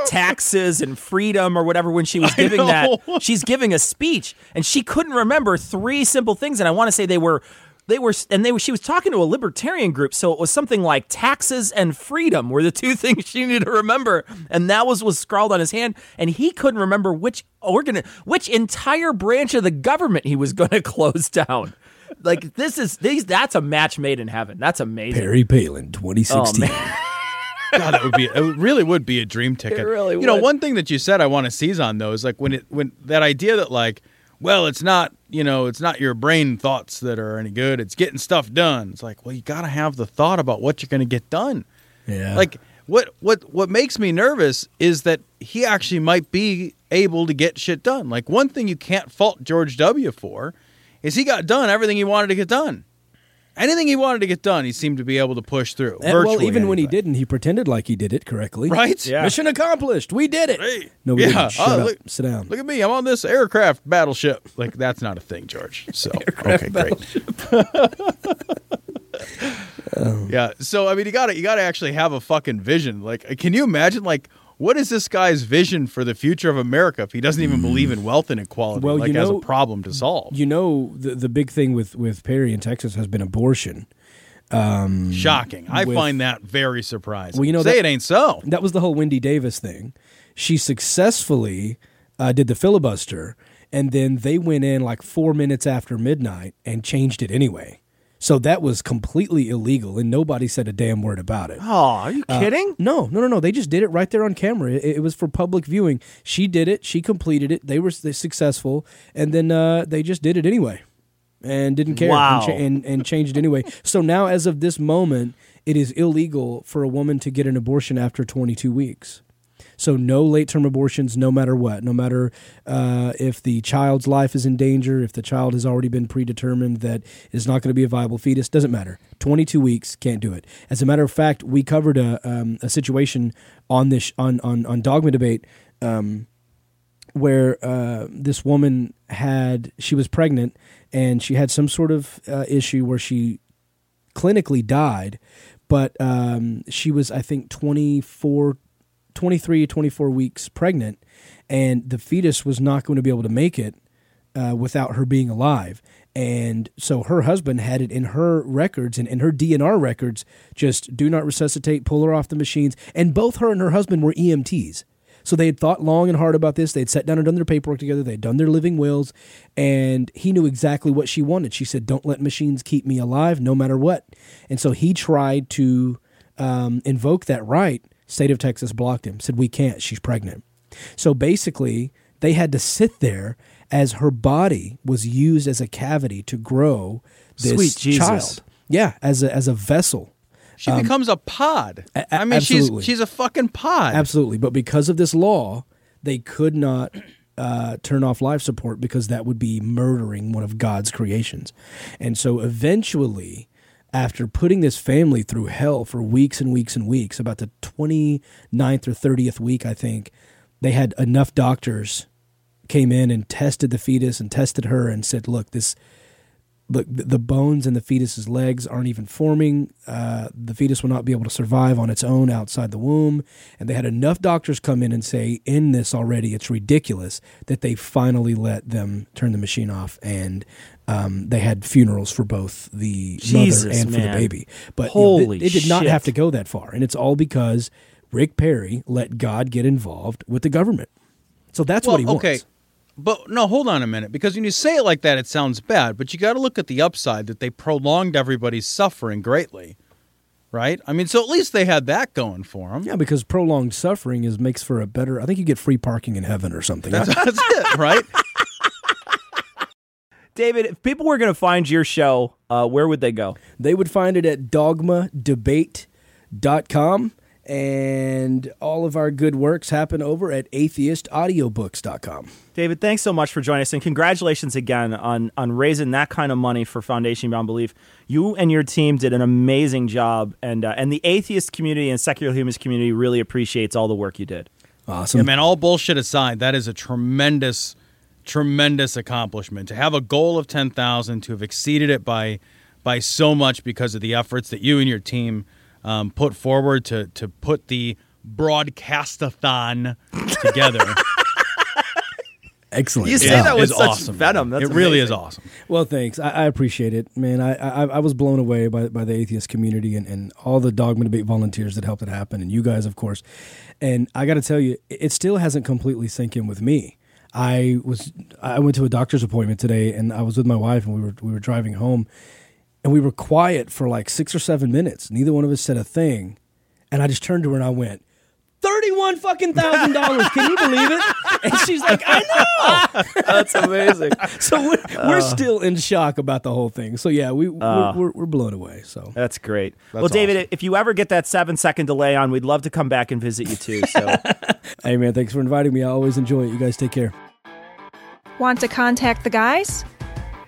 taxes and freedom or whatever when she was <laughs> giving that. She's giving a speech and she couldn't remember three simple things. And I want to say they were. They were, and they were. She was talking to a libertarian group, so it was something like taxes and freedom were the <laughs> two things she needed to remember, and that was was scrawled on his hand, and he couldn't remember which organ, which entire branch of the government he was <laughs> going to close down. Like this is these. That's a match made in heaven. That's amazing. Perry Palin, 2016. <laughs> God, that would be it really would be a dream ticket. really You know, one thing that you said I want to seize on though is like when it when that idea that like, well, it's not you know it's not your brain thoughts that are any good. It's getting stuff done. It's like well, you got to have the thought about what you're going to get done. yeah. Like what what what makes me nervous is that he actually might be able to get shit done. Like one thing you can't fault George W for is he got done everything he wanted to get done. Anything he wanted to get done, he seemed to be able to push through. And, well, virtually even when he didn't, he pretended like he did it correctly. right? Yeah. Mission accomplished. We did it. Hey, no, we yeah. didn't. Shut Oh, up. look- Sit down. Look at me. I'm on this aircraft battleship. Like that's not a thing, George. <laughs> So okay, great. <laughs> <laughs> Um, yeah. So I mean, you got to you got to actually have a fucking vision. Like, can you imagine? Like, what is this guy's vision for the future of America if he doesn't even believe in wealth inequality? Well, like you as know- a problem to solve. You know, the the big thing with with Perry in Texas has been abortion. Shocking. I with- find that very surprising. Well, you know say that- it ain't so. That was the whole Wendy Davis thing. She successfully uh, did the filibuster, and then they went in like four minutes after midnight and changed it anyway. So that was completely illegal, and nobody said a damn word about it. Oh, are you kidding? No, no, no, no. They just did it right there on camera. It, it was for public viewing. She did it. She completed it. They were successful, and then uh, they just did it anyway, and didn't care Wow. and, cha- and and changed it anyway. <laughs> So now, as of this moment, it is illegal for a woman to get an abortion after 22 weeks. So no late term abortions, no matter what, no matter uh, if the child's life is in danger, if the child has already been predetermined that is not going to be a viable fetus, doesn't matter. Twenty two weeks can't do it. As a matter of fact, we covered a um, a situation on this on on on dogma debate. Um, where uh, this woman had she was pregnant and she had some sort of uh, issue where she clinically died but um, she was i think 24 23 24 weeks pregnant and the fetus was not going to be able to make it uh, without her being alive and so her husband had it in her records and in her dnr records just do not resuscitate pull her off the machines and both her and her husband were emts so they had thought long and hard about this. They had sat down and done their paperwork together. They had done their living wills, and he knew exactly what she wanted. She said, "Don't let machines keep me alive, no matter what." And so he tried to um, invoke that right. State of Texas blocked him. Said, "We can't. She's pregnant." So basically, they had to sit there as her body was used as a cavity to grow this child. Yeah, as a as a vessel. She becomes a pod. Um, a- I mean, absolutely. she's she's a fucking pod. Absolutely. But because of this law, they could not uh, turn off life support because that would be murdering one of God's creations. And so eventually, after putting this family through hell for weeks and weeks and weeks, about the 29th or 30th week, I think, they had enough doctors came in and tested the fetus and tested her and said, look, this the the bones in the fetus's legs aren't even forming. Uh, the fetus will not be able to survive on its own outside the womb. And they had enough doctors come in and say, in this already, it's ridiculous that they finally let them turn the machine off. And um, they had funerals for both the Jesus, mother and for the baby. But you know, Holy it, it did not have to go that far. And it's all because Rick Perry let God get involved with the government. So that's well, what he wants. okay. But no, hold on a minute. Because when you say it like that, it sounds bad. But you got to look at the upside that they prolonged everybody's suffering greatly, right? I mean, so at least they had that going for them. Yeah, because prolonged suffering is makes for a better. I think you get free parking in heaven or something. That's, <laughs> that's it, right? David, if people were going to find your show, uh, where would they go? they would find it at dogmadebate.com And all of our good works happen over at atheistaudiobooks.com. David, thanks so much for joining us, and congratulations again on on raising that kind of money for Foundation Beyond Belief. You and your team did an amazing job, and uh, and the atheist community and secular humanist community really appreciates all the work you did. Awesome. Yeah, man, all bullshit aside, that is a tremendous, tremendous accomplishment. To have a goal of 10,000, to have exceeded it by by so much because of the efforts that you and your team um, put forward to, to put the broadcastathon together. <laughs> Excellent. You say is- that with is such awesome. venom. That's it really is awesome. Well, thanks. I, I appreciate it, man. I, I I was blown away by, by the atheist community and, and all the dogma debate volunteers that helped it happen, and you guys, of course. And I got to tell you, it it still hasn't completely sunk in with me. I was I went to a doctor's appointment today, and I was with my wife, and we were we were driving home, and we were quiet for like six or seven minutes. Neither one of us said a thing, and I just turned to her and I went. Thirty-one fucking thousand dollars. Can you believe it? And she's like, I know. <laughs> That's amazing. <laughs> So we're, we're uh. still in shock about the whole thing. So yeah, we we're, uh. we're, we're blown away. So That's great. well, David, if you ever get that seven second delay on, we'd love to come back and visit you too. So <laughs> hey man, thanks for inviting me. I always enjoy it. You guys take care. Want to contact the guys?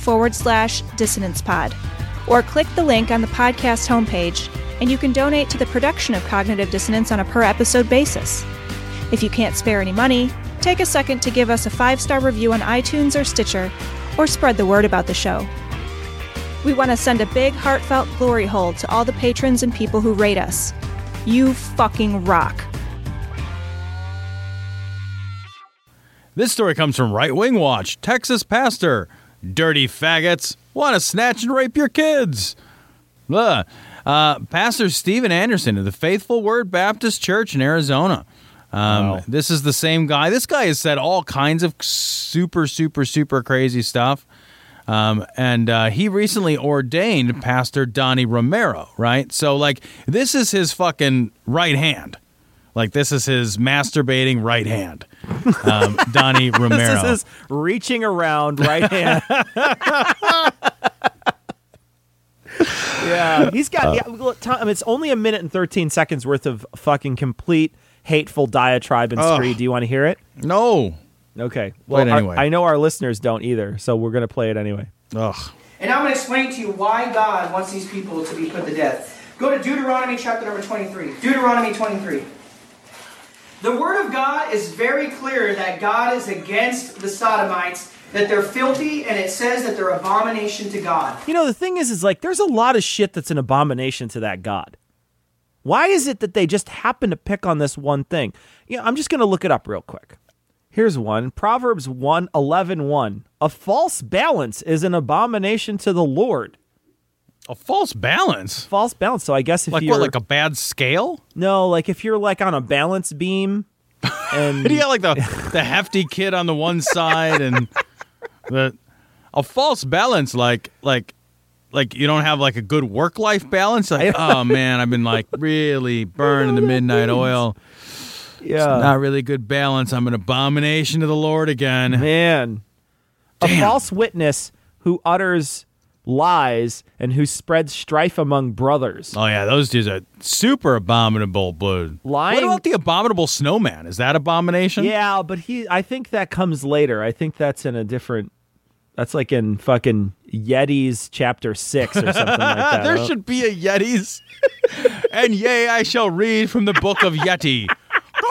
forward slash dissonance pod. Or click the link on the podcast homepage and you can donate to the production of Cognitive Dissonance on a per episode basis. If you can't spare any money, take a second to give us a five star review on iTunes or Stitcher, or spread the word about the show. We want to send a big, heartfelt glory hole to all the patrons and people who rate us. You fucking rock. This story comes from Right Wing Watch. Texas pastor, dirty faggots, want to snatch and rape your kids. Ugh. Uh, pastor Stephen Anderson of the Faithful Word Baptist Church in Arizona. Um, This is the same guy. This guy has said all kinds of super, super, super crazy stuff. Um, and uh, he recently ordained Pastor Donnie Romero, right? So, like, this is his fucking right hand. Like, this is his masturbating right hand. Um, <laughs> Donnie Romero. this is his reaching around right hand. <laughs> yeah, he's got. yeah, look, Tom, it's only a minute and thirteen seconds worth of fucking complete hateful diatribe and screed. Do you want to hear it? no. Okay. Play it our- anyway. I know our listeners don't either, so we're gonna play it anyway. Ugh. And I'm going to explain to you why God wants these people to be put to death. Go to Deuteronomy chapter number 23. Deuteronomy 23. The Word of God is very clear that God is against the Sodomites, that they're filthy, and it says that they're abomination to God. You know, the thing is, is like there's a lot of shit that's an abomination to that God. Why is it that they just happen to pick on this one thing? You know, I'm just going to look it up real quick. Here's one Proverbs 1 11 1. A false balance is an abomination to the Lord. A false balance? False balance. So I guess if Like you're what, like a bad scale? no, like if you're like on a balance beam, and <laughs> got like the, the hefty kid on the one side and the a false balance like like like you don't have like a good work life balance? Like, oh man, I've been like really <laughs> burning the midnight oil. yeah, Not really good balance. I'm an abomination to the Lord again. man, a false witness who utters lies and who spreads strife among brothers. Oh yeah, those dudes are super abominable, dude. Lying- What about the abominable snowman? Is that abomination? Yeah, but he I think that comes later. I think that's in a different that's like in fucking Yetis chapter 6 or something like <laughs> that. there should be a Yetis. <laughs> and yea, I shall read from the book of Yeti.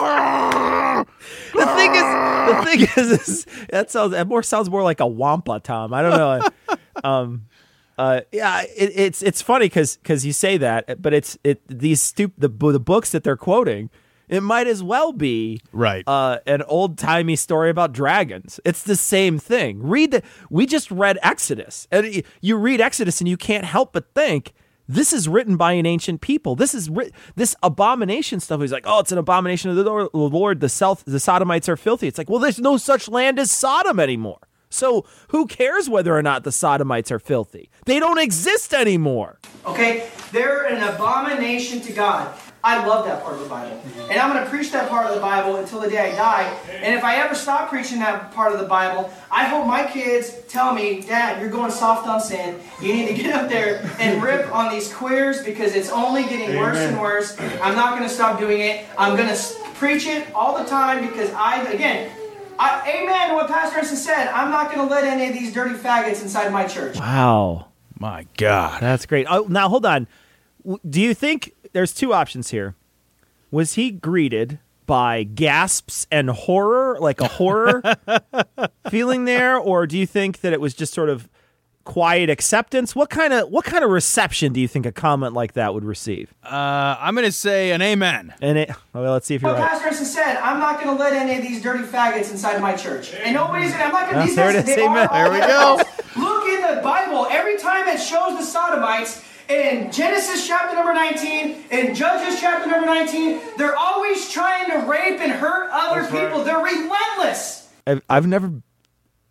<laughs> the thing is the thing is, is that sounds that more sounds more like a wampa tom. I don't know. um uh, yeah, it, it's it's funny because because you say that, but it's it these stup- the the books that they're quoting, it might as well be Right. uh, an old timey story about dragons. It's the same thing. Read the. We just read Exodus, and you read Exodus, and you can't help but think this is written by an ancient people. This is writ- this abomination stuff. He's like, oh, it's an abomination of the Lord. The, Lord. the South, the Sodomites are filthy. It's like, well, there's no such land as Sodom anymore. So who cares whether or not the Sodomites are filthy? They don't exist anymore. Okay? They're an abomination to God. I love that part of the Bible. And I'm going to preach that part of the Bible until the day I die. And if I ever stop preaching that part of the Bible, I hope my kids tell me, Dad, you're going soft on sin. You need to get up there and rip on these queers because it's only getting worse and worse. I'm not going to stop doing it. I'm going to preach it all the time because I, again, I, amen to what Pastor Ensign said. I'm not going to let any of these dirty faggots inside my church. Wow. My God. That's great. Oh, now hold on. Do you think there's two options here? Was he greeted by gasps and horror, like a horror <laughs> feeling there, or do you think that it was just sort of quiet acceptance? What kind of what kind of reception do you think a comment like that would receive? Uh, I'm going to say an amen. And it, well, let's see if you're But right. Pastor Ensign said, I'm not going to let any of these dirty faggots inside my church. And nobody's going to, I'm not going to, these there it guys, is, they amen. There we go. Look in the Bible, every time it shows the Sodomites, in Genesis chapter number 19, in Judges chapter number 19, they're always trying to rape and hurt other people. They're relentless. I've, I've never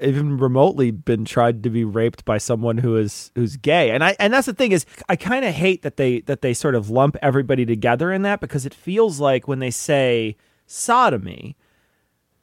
even remotely been tried to be raped by someone who is who's gay. And i and that's the thing is i kind of hate that they that they sort of lump everybody together in that because it feels like when they say sodomy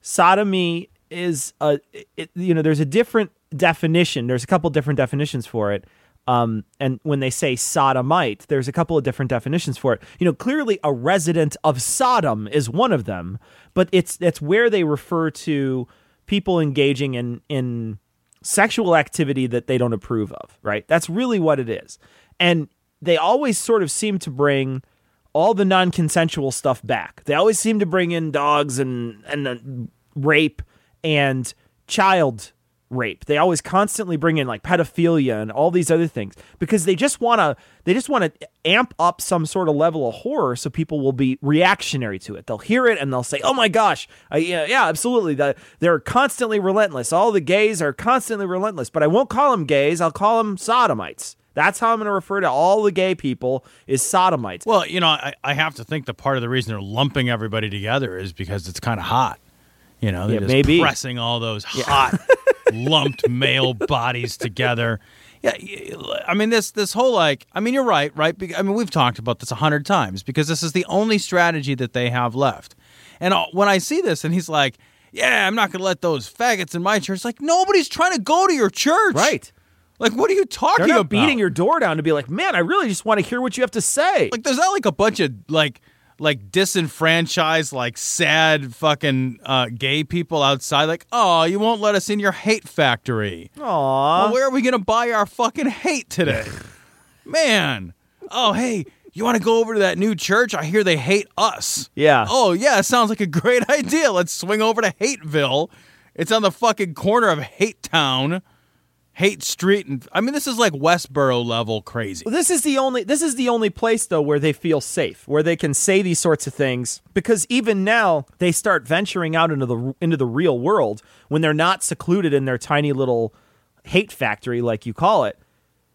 sodomy is a it, you know there's a different definition. There's a couple different definitions for it. Um, and when they say sodomite there's a couple of different definitions for it. You know clearly a resident of sodom is one of them but it's it's where they refer to people engaging in in sexual activity that they don't approve of right that's really what it is and they always sort of seem to bring all the non-consensual stuff back. They always seem to bring in dogs and and uh, rape and child rape. They always constantly bring in like pedophilia and all these other things because they just want to they just want to amp up some sort of level of horror so people will be reactionary to it. They'll hear it and they'll say, "Oh my gosh, yeah, yeah, absolutely. The, they're constantly relentless. All the gays are constantly relentless, but I won't call them gays. I'll call them sodomites." That's how I'm going to refer to all the gay people is sodomites. Well, you know, I, I have to think the part of the reason they're lumping everybody together is because it's kind of hot. You know, they're Yeah, just maybe. pressing all those hot, <laughs> lumped male bodies together. Yeah, I mean this this whole like I mean you're right, right? I mean we've talked about this a hundred times because this is the only strategy that they have left. And uh, when I see this, and he's like, "Yeah, I'm not going to let those faggots in my church." Like nobody's trying to go to your church, Right. Like what are you talking They're not about? beating your door down to be like, man, I really just want to hear what you have to say. like there's not like a bunch of like like disenfranchised like sad fucking uh, gay people outside like oh you won't let us in your hate factory. Aww. well, where are we gonna buy our fucking hate today? <laughs> Man. Oh hey you want to go over to that new church? I hear they hate us. Yeah. oh yeah sounds like a great <laughs> idea. Let's swing over to hateville. It's on the fucking corner of hate town hate street and i mean this is like westboro level crazy Well, this is the only this is the only place though where they feel safe, where they can say these sorts of things because even now they start venturing out into the into the real world when they're not secluded in their tiny little hate factory like you call it.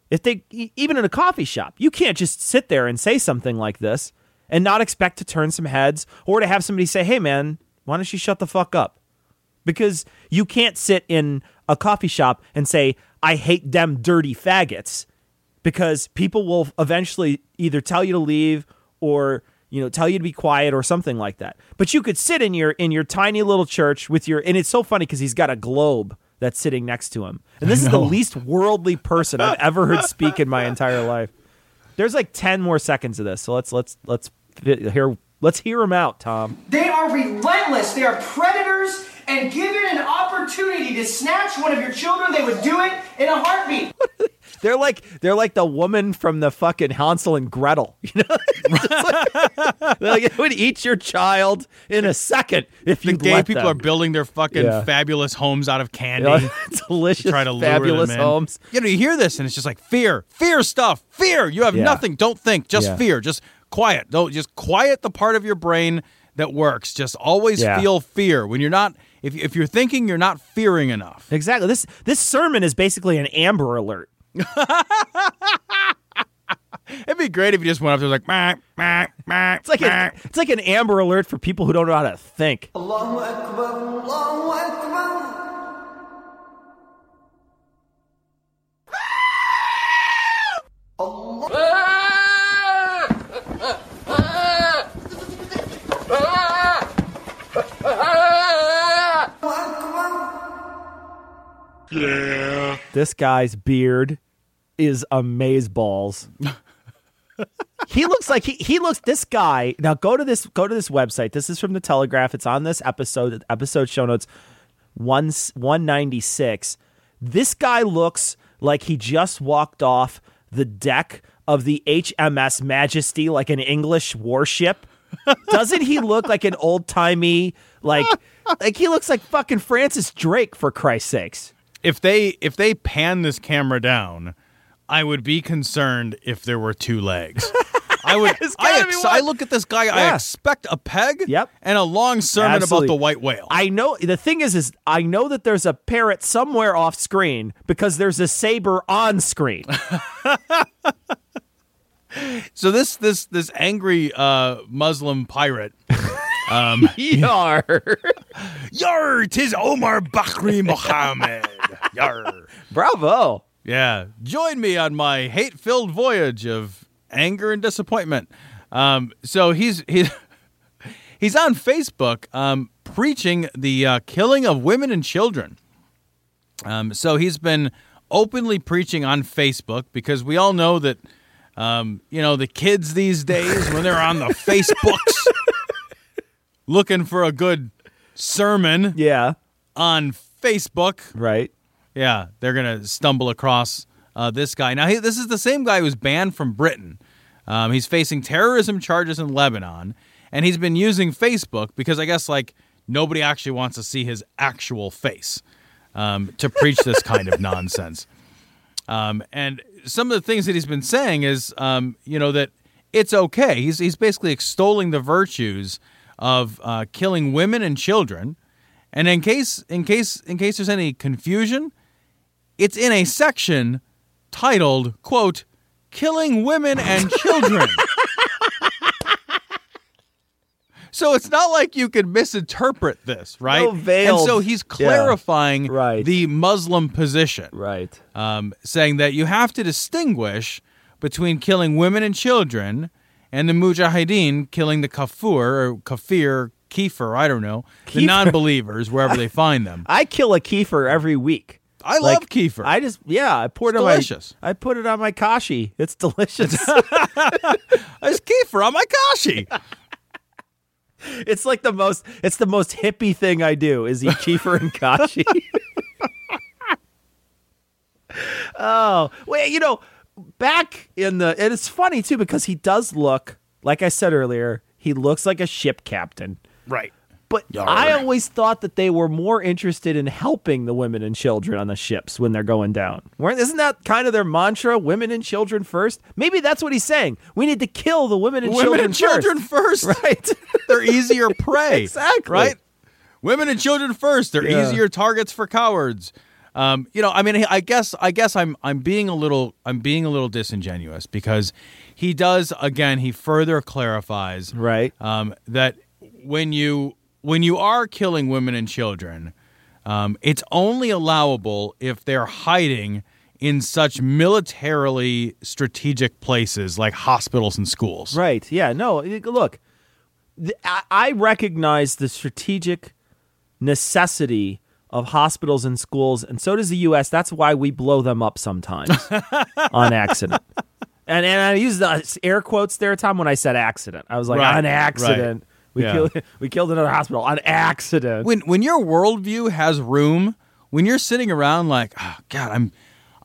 If they even in a coffee shop, you can't just sit there and say something like this and not expect to turn some heads or to have somebody say, "Hey man, why don't you shut the fuck up?" because you can't sit in a coffee shop and say i hate them dirty faggots because people will eventually either tell you to leave or you know tell you to be quiet or something like that. But you could sit in your in your tiny little church with your and it's so funny because he's got a globe that's sitting next to him. And this is the least worldly person i've <laughs> ever heard speak in my entire life. There's like 10 more seconds of this so let's let's let's hear let's hear him out tom They are relentless. They are predators, and given an opportunity to snatch one of your children, they would do it in a heartbeat. <laughs> They're like they're like the woman from the fucking Hansel and Gretel. <laughs> You know, like, <laughs> they're like, it would eat your child in a second if you the gay let people them. are building their fucking Yeah. fabulous homes out of candy. You know, delicious, try to lure fabulous them in. homes. You know, you hear this and it's just like fear, fear stuff, fear. You have Yeah. nothing. Don't think, just Yeah. fear. Just quiet. Don't just quiet the part of your brain that works. Just always Yeah. feel fear when you're not. If if you're thinking, you're not fearing enough. Exactly. This this sermon is basically an Amber Alert. <laughs> It'd be great if you just went up there like, meh, meh, meh, It's like a, it's like an Amber Alert for people who don't know how to think. <laughs> This guy's beard is amaze balls. <laughs> he looks like he he looks this guy. Now go to this go to this website. This is from the Telegraph. It's on this episode episode show notes 1 196. This guy looks like he just walked off the deck of the HMS Majesty like an English warship. Doesn't he look like an old-timey like like he looks like fucking Francis Drake for Christ's sakes. If they if they pan this camera down, I would be concerned if there were two legs. <laughs> I would. I, ex- I look at this guy. I expect a peg. Yep. And a long sermon Absolutely. about the white whale. I know the thing is is I know that there's a parrot somewhere off screen because there's a saber on screen. <laughs> <laughs> so this this this angry uh, Muslim pirate. <laughs> Yar. Yar, tis Omar Bakri <laughs> Mohammed. Yar. Bravo. Yeah. Join me on my hate-filled voyage of anger and disappointment. Um, so he's he's <laughs> he's on Facebook um, preaching the uh, killing of women and children. Um, so he's been openly preaching on Facebook because we all know that um, you know the kids these days when they're on the Facebooks looking for a good sermon Yeah. on Facebook. Right. Yeah, they're gonna stumble across uh, this guy. Now, he, this is the same guy who was banned from Britain. Um, he's facing terrorism charges in Lebanon, and he's been using Facebook because I guess like nobody actually wants to see his actual face um, to preach this kind of <laughs> nonsense. Um, and some of the things that he's been saying is, um, you know, that it's okay. He's he's basically extolling the virtues of uh, killing women and children. And in case in case in case there's any confusion, it's in a section titled quote killing women and <laughs> children. so it's not like you could misinterpret this, right? No veiled- And so he's Yeah. clarifying Right. the Muslim position Right. um, saying that you have to distinguish between killing women and children and the mujahideen killing the kafir or kafir, kefir, I don't know, the non-believers wherever they find them. <laughs> I kill a kefir every week. I Like, love kefir. I just yeah, I poured It's it delicious. on my I put it on my kashi. It's delicious. <laughs> <laughs> It's kefir on my kashi. it's like the most it's the most hippie thing I do is eat kefir and kashi. oh, well, you know, back in the and it's funny too because he does look like I said earlier, he looks like a ship captain. right. But I always thought that they were more interested in helping the women and children on the ships when they're going down. Isn't that kind of their mantra? Women and children first. Maybe that's what he's saying. We need to kill the women and Women children and children first. first. Right. <laughs> They're easier prey. <laughs> Exactly. Right? Women and children first. They're Yeah. easier targets for cowards. Um, you know, I mean, I guess, I guess I'm, I'm being a little, I'm being a little disingenuous because he does again. He further clarifies, Right. um, that when you, when you are killing women and children, um, it's only allowable if they're hiding in such militarily strategic places like hospitals and schools. Right. Yeah. No. Look, I recognize the strategic necessity of hospitals and schools, and so does the U.S. That's why we blow them up sometimes <laughs> on accident. And and I use the air quotes there, Tom, when I said accident. I was like, Right, on accident. We Yeah. killed we killed another hospital on accident. when when your worldview has room, when you're sitting around like, oh, God, I'm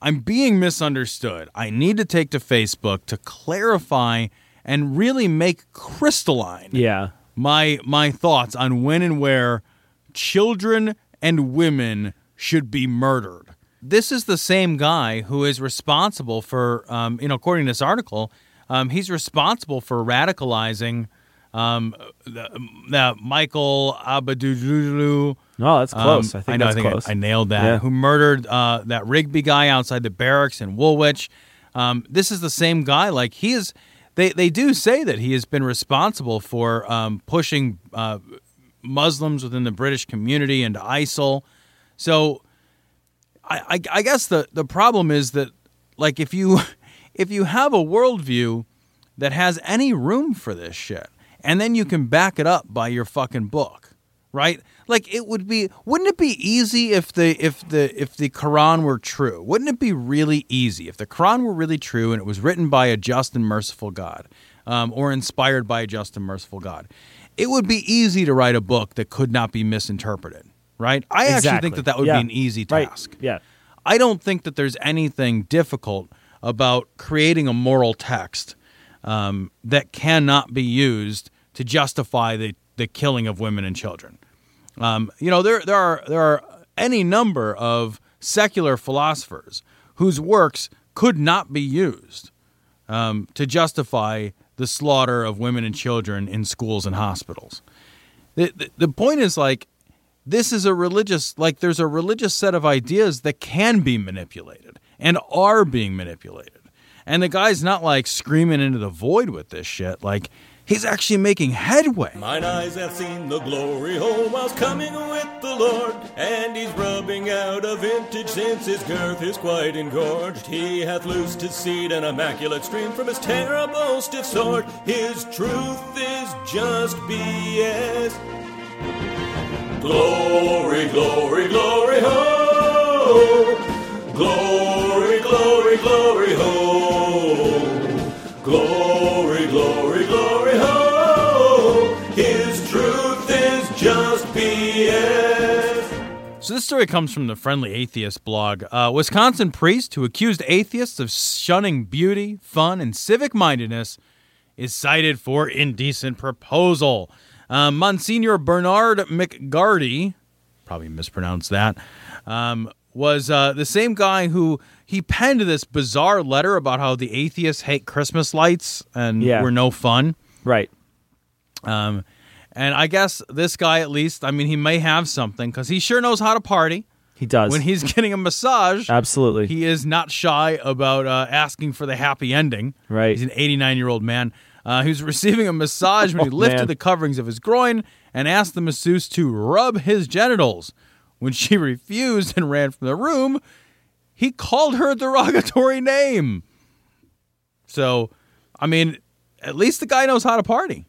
I'm being misunderstood. I need to take to Facebook to clarify and really make crystalline yeah. my my thoughts on when and where children and women should be murdered. This is the same guy who is responsible for, um, you know, according to this article, um, he's responsible for radicalizing um, the, the Michael Abadulu. No, that's close. Um, I think know, that's I think close. I, nailed that. Yeah. Who murdered uh, that Rigby guy outside the barracks in Woolwich? Um, this is the same guy. Like he is. They they do say that he has been responsible for um, pushing uh, Muslims within the British community into ISIL. So I, I, I guess the, the problem is that like if you <laughs> if you have a worldview that has any room for this shit, and then you can back it up by your fucking book, right? Like it would be wouldn't it be easy if the if the if the Quran were true? Wouldn't it be really easy if the Quran were really true and it was written by a just and merciful God, um, or inspired by a just and merciful God? It would be easy to write a book that could not be misinterpreted, right? I actually think that that would Yeah. be an easy Right. task. Yeah. I don't think that there's anything difficult about creating a moral text um, that cannot be used to justify the, the killing of women and children. Um, you know, there there are there are any number of secular philosophers whose works could not be used um, to justify the slaughter of women and children in schools and hospitals. The, the, the point is like this is a religious like there's a religious set of ideas that can be manipulated and are being manipulated. And the guy's not like screaming into the void with this shit. Like he's actually making headway. Mine eyes have seen the glory hole whilst coming with the Lord, and he's rubbing out a vintage since his girth is quite engorged. He hath loosed his seed an immaculate stream from his terrible stiff sword. His truth is just BS. Glory, glory, glory, ho! Glory, glory, glory, ho! So this story comes from the Friendly Atheist blog. A Wisconsin priest who accused atheists of shunning beauty, fun, and civic mindedness is cited for indecent proposal. Um, Monsignor Bernard McGarty, probably mispronounced that, um, was uh, the same guy who he penned this bizarre letter about how the atheists hate Christmas lights and Yeah. were no fun. Right. Um, and I guess this guy, at least, I mean, he may have something because he sure knows how to party. He does. When he's <laughs> getting a massage, Absolutely. he is not shy about uh, asking for the happy ending. Right. He's an 89 year old man. Uh, he was <laughs> receiving a massage when he <laughs> Oh, lifted man. the coverings of his groin and asked the masseuse to rub his genitals. When she refused and ran from the room, he called her a derogatory name. So, I mean, at least the guy knows how to party.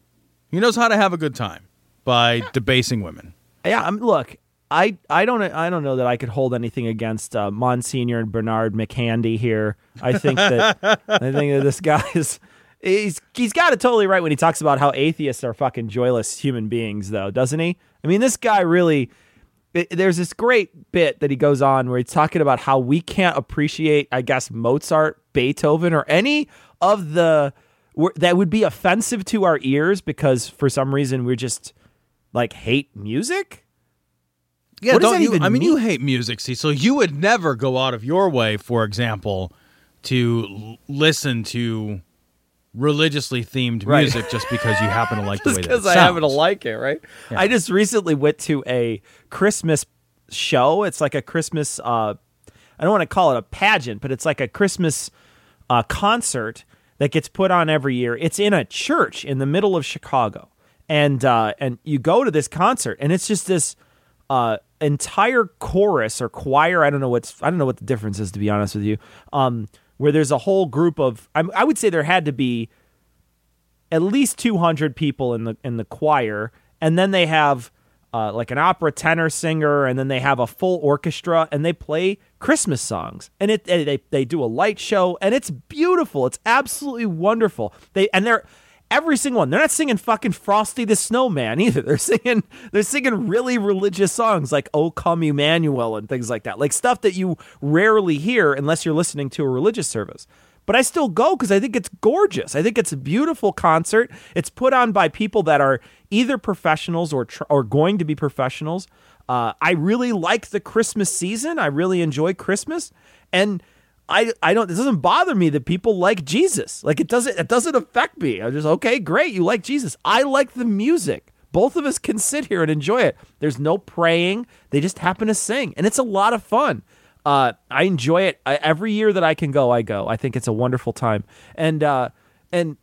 He knows how to have a good time by debasing women. Yeah, I'm, look, I, I don't I don't know that I could hold anything against uh, Monsignor and Bernard McHandy here. I think that <laughs> I think that this guy is he's he's got it totally right when he talks about how atheists are fucking joyless human beings, though, doesn't he? I mean, this guy really. it- there's this great bit that he goes on where he's talking about how we can't appreciate, I guess, Mozart, Beethoven, or any of the that would be offensive to our ears because for some reason we're just like hate music. Yeah, What don't you? even I mean, you hate music, see, so you would never go out of your way, for example, to l- listen to religiously themed Right. music just because you happen to like the way just that it because I happen to like it, right? I just recently went to a Christmas show. It's like a Christmas. Uh, I don't want to call it a pageant, but it's like a Christmas uh, concert that gets put on every year. It's in a church in the middle of Chicago, and uh, and you go to this concert, and it's just this uh, entire chorus or choir. I don't know what's I don't know what the difference is to be honest with you. Um, where there's a whole group of I, I would say there had to be at least 200 people in the in the choir and then they have uh, like an opera tenor singer and then they have a full orchestra and they play christmas songs and it they, they do a light show and it's beautiful it's absolutely wonderful they and they're every single one they're not singing fucking frosty the snowman <laughs> either they're singing they're singing really religious songs like oh come emmanuel and things like that like stuff that you rarely hear unless you're listening to a religious service but I still go because I think it's gorgeous. I think it's a beautiful concert. It's put on by people that are either professionals or tr- or going to be professionals. Uh, I really like the Christmas season. I really enjoy Christmas, and I I don't. It doesn't bother me that people like Jesus. Like it doesn't. It doesn't affect me. I'm just okay. Great, you like Jesus. I like the music. Both of us can sit here and enjoy it. There's no praying. They just happen to sing, and it's a lot of fun. Uh, I enjoy it I, every year that I can go. I go. I think it's a wonderful time, and uh, and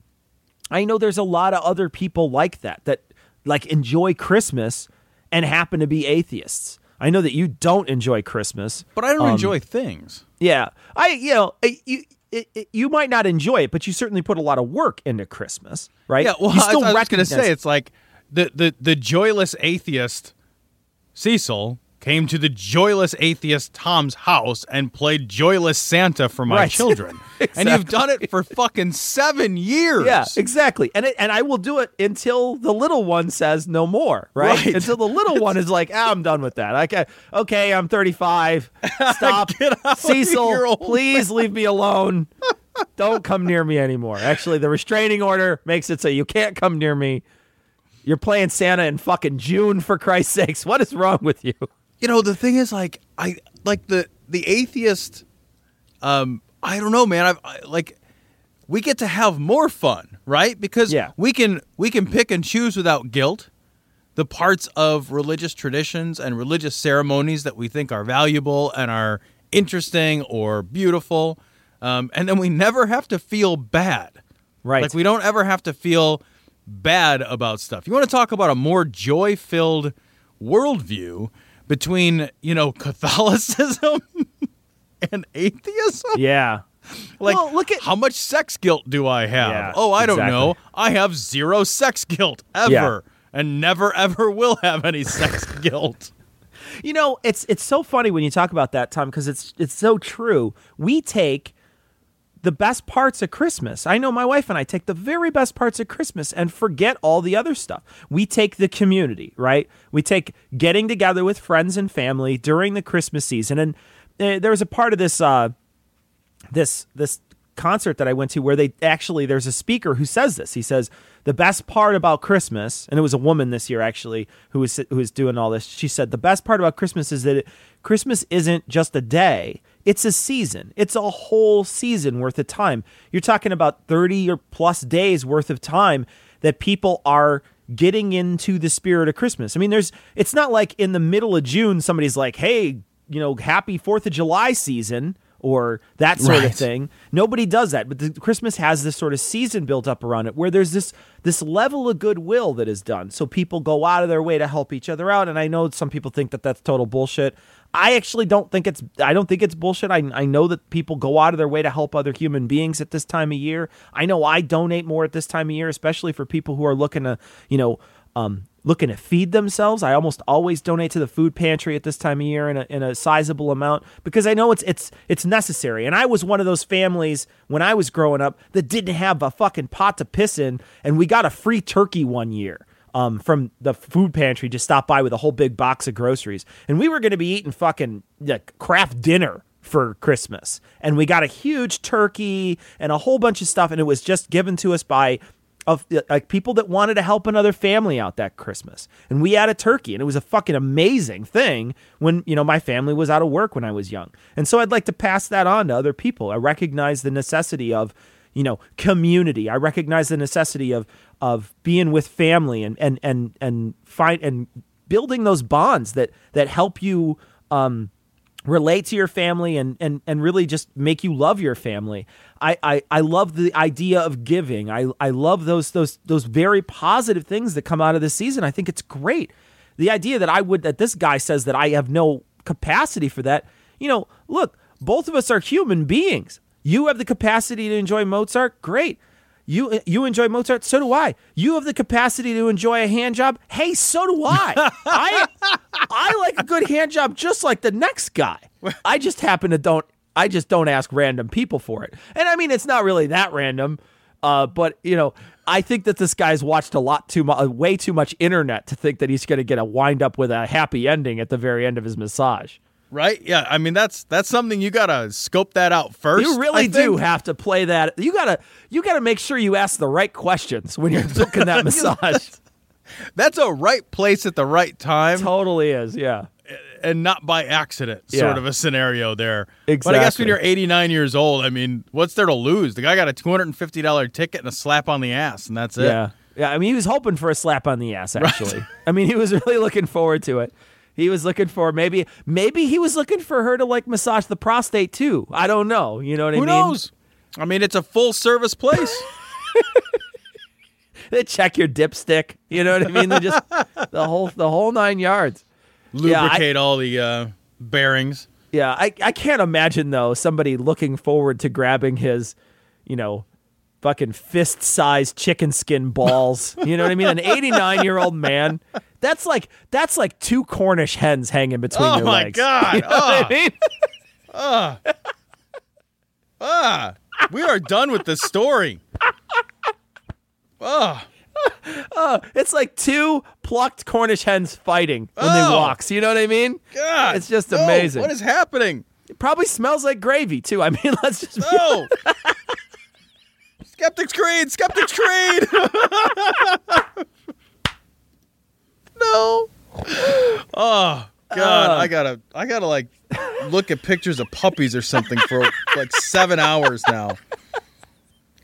I know there's a lot of other people like that that like enjoy Christmas and happen to be atheists. I know that you don't enjoy Christmas, But I don't Um, enjoy things. Yeah, I you know I- you it, it, you might not enjoy it, but you certainly put a lot of work into Christmas, right? Yeah, well, you I, I was going to say it's like the, the the joyless atheist Cecil came to the joyless atheist Tom's house and played joyless Santa for my Right. <laughs> children, and you've done it for fucking seven years. Yeah, exactly. And it, and I will do it until the little one says no more, right? Right. Until the little one is like, ah, I'm done with that. Okay, okay, I'm 35. <laughs> Stop, Cecil. Please leave me alone. Don't come near me anymore. Actually, the restraining order makes it so you can't come near me. You're playing Santa in fucking June, for Christ's sakes. What is wrong with you? You know the thing is like i like the the atheist um i don't know man I've, i like we get to have more fun right because Yeah. we can we can pick and choose without guilt the parts of religious traditions and religious ceremonies that we think are valuable and are interesting or beautiful um, and then we never have to feel bad Right. like we don't ever have to feel bad about stuff. You want to talk about a more joy-filled worldview between, you know, <laughs> Catholicism and atheism? Yeah. Like Well, look at- how much sex guilt do I have? Yeah, oh, I don't know. I have zero sex guilt ever and never ever will have any sex <laughs> guilt. You know, it's it's so funny when you talk about that, Tom, because it's it's so true. We take the best parts of Christmas. I know my wife and I take the very best parts of Christmas and forget all the other stuff. We take the community, right? We take getting together with friends and family during the Christmas season. And uh, there was a part of this uh, this this concert that I went to where they actually there's a speaker who says this. He says the best part about Christmas, and it was a woman this year actually who was who was doing all this. She said the best part about Christmas is that it, Christmas isn't just a day; it's a season. It's a whole season worth of time. You're talking about thirty or plus days worth of time that people are getting into the spirit of Christmas. I mean, there's it's not like in the middle of June somebody's like, "Hey, you know, happy 4th of July season." Or that sort of thing. Nobody does that, but the, Christmas has this sort of season built up around it, where there's this this level of goodwill that is done. So people go out of their way to help each other out. And I know some people think that that's total bullshit. I actually don't think it's I don't think it's bullshit. I I know that people go out of their way to help other human beings at this time of year. I know I donate more at this time of year, especially for people who are looking to you know um, looking to feed themselves. I almost always donate to the food pantry at this time of year in a, in a sizable amount because I know it's it's it's necessary. And I was one of those families when I was growing up that didn't have a fucking pot to piss in, and we got a free turkey one year. Um, from the food pantry, just stopped by with a whole big box of groceries, and we were going to be eating fucking like Kraft Dinner for Christmas. And we got a huge turkey and a whole bunch of stuff, and it was just given to us by of like people that wanted to help another family out that Christmas. And we had a turkey and it was a fucking amazing thing when, you know, my family was out of work when I was young. And so I'd like to pass that on to other people. I recognize the necessity of, you know, community. I recognize the necessity of of being with family and and and and find and building those bonds that that help you um relate to your family and and and really just make you love your family. I I, I love the idea of giving. I I love those those those very positive things that come out of this season. I think it's great. The idea that I would that this guy says that I have no capacity for that. You know, look, both of us are human beings. You have the capacity to enjoy Mozart. Great. You you enjoy Mozart, so do I. You have the capacity to enjoy a hand job. Hey, so do I. <laughs> I I like a good hand job just like the next guy. <laughs> I just happen to don't I just don't ask random people for it. And I mean it's not really that random. Uh, but you know, I think that this guy's watched a lot too much, way too much internet to think that he's going to get a wind up with a happy ending at the very end of his massage. Right? Yeah. I mean, that's that's something you gotta scope that out first. You really I do think. have to play that. You gotta you gotta make sure you ask the right questions when you're <laughs> booking that massage. That's a right place at the right time, totally is, yeah. and not by accident. Yeah. Sort of a scenario there. Exactly. But I guess when you're 89 years old, I mean, what's there to lose? The guy got a 250 dollar ticket and a slap on the ass, and that's it. Yeah. Yeah. I mean, he was hoping for a slap on the ass, actually. I mean, he was really looking forward to it. He was looking for maybe maybe he was looking for her to like massage the prostate too. I don't know. You know what I mean? Who knows? I mean, it's a full service place. <laughs> They check your dipstick. You know what I mean? They just <laughs> the whole the whole nine yards. Yeah, I- Lubricate all the uh, bearings. Yeah, I, I can't imagine though somebody looking forward to grabbing his, you know, fucking fist sized chicken skin balls. You know what I mean? An <laughs> 89 year old man. That's like that's like two Cornish hens hanging between Oh your my legs. God. <laughs> You know what I mean? Ah, we are done with this story. Ah, It's like two plucked Cornish hens fighting when they Oh. walk. You know what I mean? God. It's just No, amazing. What is happening? It probably smells like gravy too. I mean, <laughs> let's just No. Skeptics Creed. Skeptics Creed. <laughs> no. Oh God, Uh. I gotta, I gotta like look at pictures of puppies or something for like seven hours now.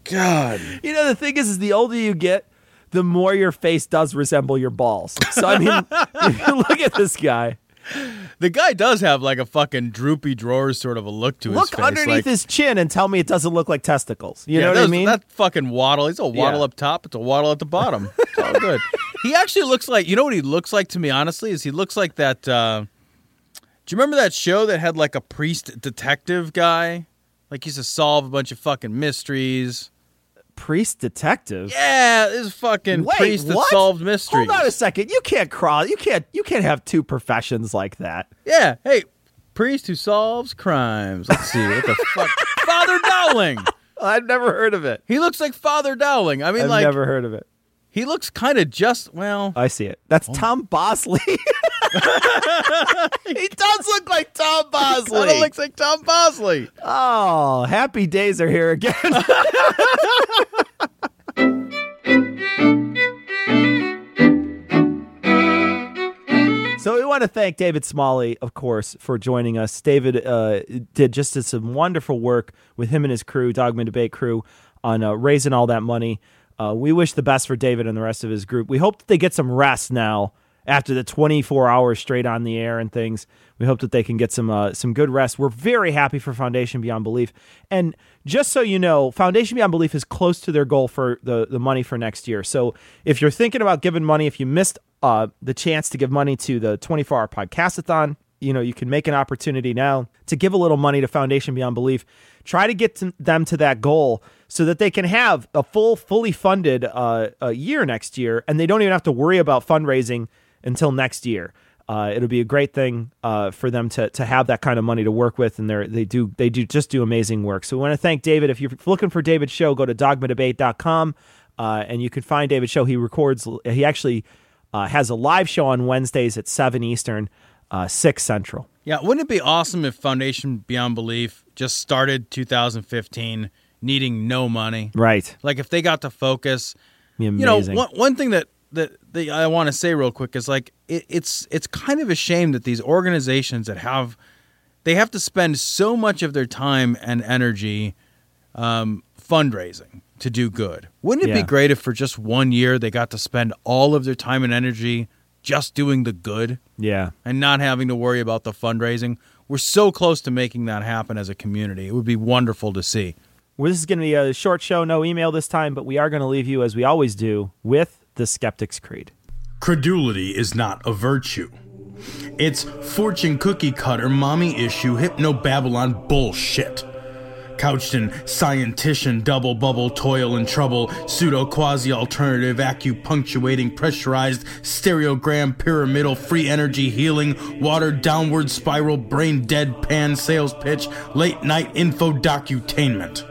God. You know, the thing is, is the older you get, the more your face does resemble your balls. So I mean, if <laughs> you look at this guy. The guy does have like a fucking droopy drawers sort of a look to his Look underneath like, his chin and tell me it doesn't look like testicles. You yeah, know what I mean? That fucking waddle. He's a waddle Yeah. up top. It's a waddle at the bottom. <laughs> It's all good. he actually looks like. You know what he looks like to me? Honestly, is he looks like that. Uh, do you remember that show that had like a priest detective guy? Like he used to solve a bunch of fucking mysteries. Priest detective. Yeah, this is fucking Wait, priest that what? solved mysteries. Hold on a second. You can't cross. You can't. You can't have two professions like that. Yeah, hey, priest who solves crimes. Let's see what the fuck. <laughs> Father Dowling. I've never heard of it. He looks like Father Dowling. I mean, I've like never heard of it. he looks kind of just well. I see it. That's Tom Bosley. <laughs> <laughs> he does look like Tom Bosley. Looks like Tom Bosley. oh, happy days are here again. <laughs> So we want to thank David Smalley, of course, for joining us. David uh, did just some wonderful work with him and his crew, Dogma Debate crew, on uh, raising all that money. Uh, we wish the best for David and the rest of his group. We hope that they get some rest now after the 24 hours straight on the air and things. We hope that they can get some uh, some good rest. We're very happy for Foundation Beyond Belief. And just so you know, Foundation Beyond Belief is close to their goal for the, the money for next year. So if you're thinking about giving money, if you missed uh, the chance to give money to the 24 hour podcastathon, you know, you can make an opportunity now to give a little money to Foundation Beyond Belief. Try to get to them to that goal so that they can have a full, fully funded uh, a year next year, and they don't even have to worry about fundraising until next year. Uh, it'll be a great thing uh, for them to to have that kind of money to work with, and they they do they do just do amazing work. So we want to thank David. If you're looking for David's show, go to dogmadebate.com, uh, and you can find David's show. He records. He actually uh, has a live show on Wednesdays at seven Eastern, uh, six Central. Yeah, wouldn't it be awesome if Foundation Beyond Belief just started 2015 needing no money? Right. Like if they got to focus, you know, one, one thing that that, that I want to say real quick is like it, it's it's kind of a shame that these organizations that have they have to spend so much of their time and energy um, fundraising to do good. Wouldn't it be great if for just one year they got to spend all of their time and energy just doing the good? Yeah. and not having to worry about the fundraising. We're so close to making that happen as a community. It would be wonderful to see. Well, this is going to be a short show, no email this time, but we are going to leave you as we always do with the Skeptic's Creed. Credulity is not a virtue. It's fortune cookie cutter, mommy issue, hypno Babylon bullshit. Couched in scientician, double bubble, toil and trouble, pseudo quasi alternative, acupunctuating, pressurized, stereogram, pyramidal, free energy healing, watered downward spiral, brain deadpan sales pitch, late night info docutainment.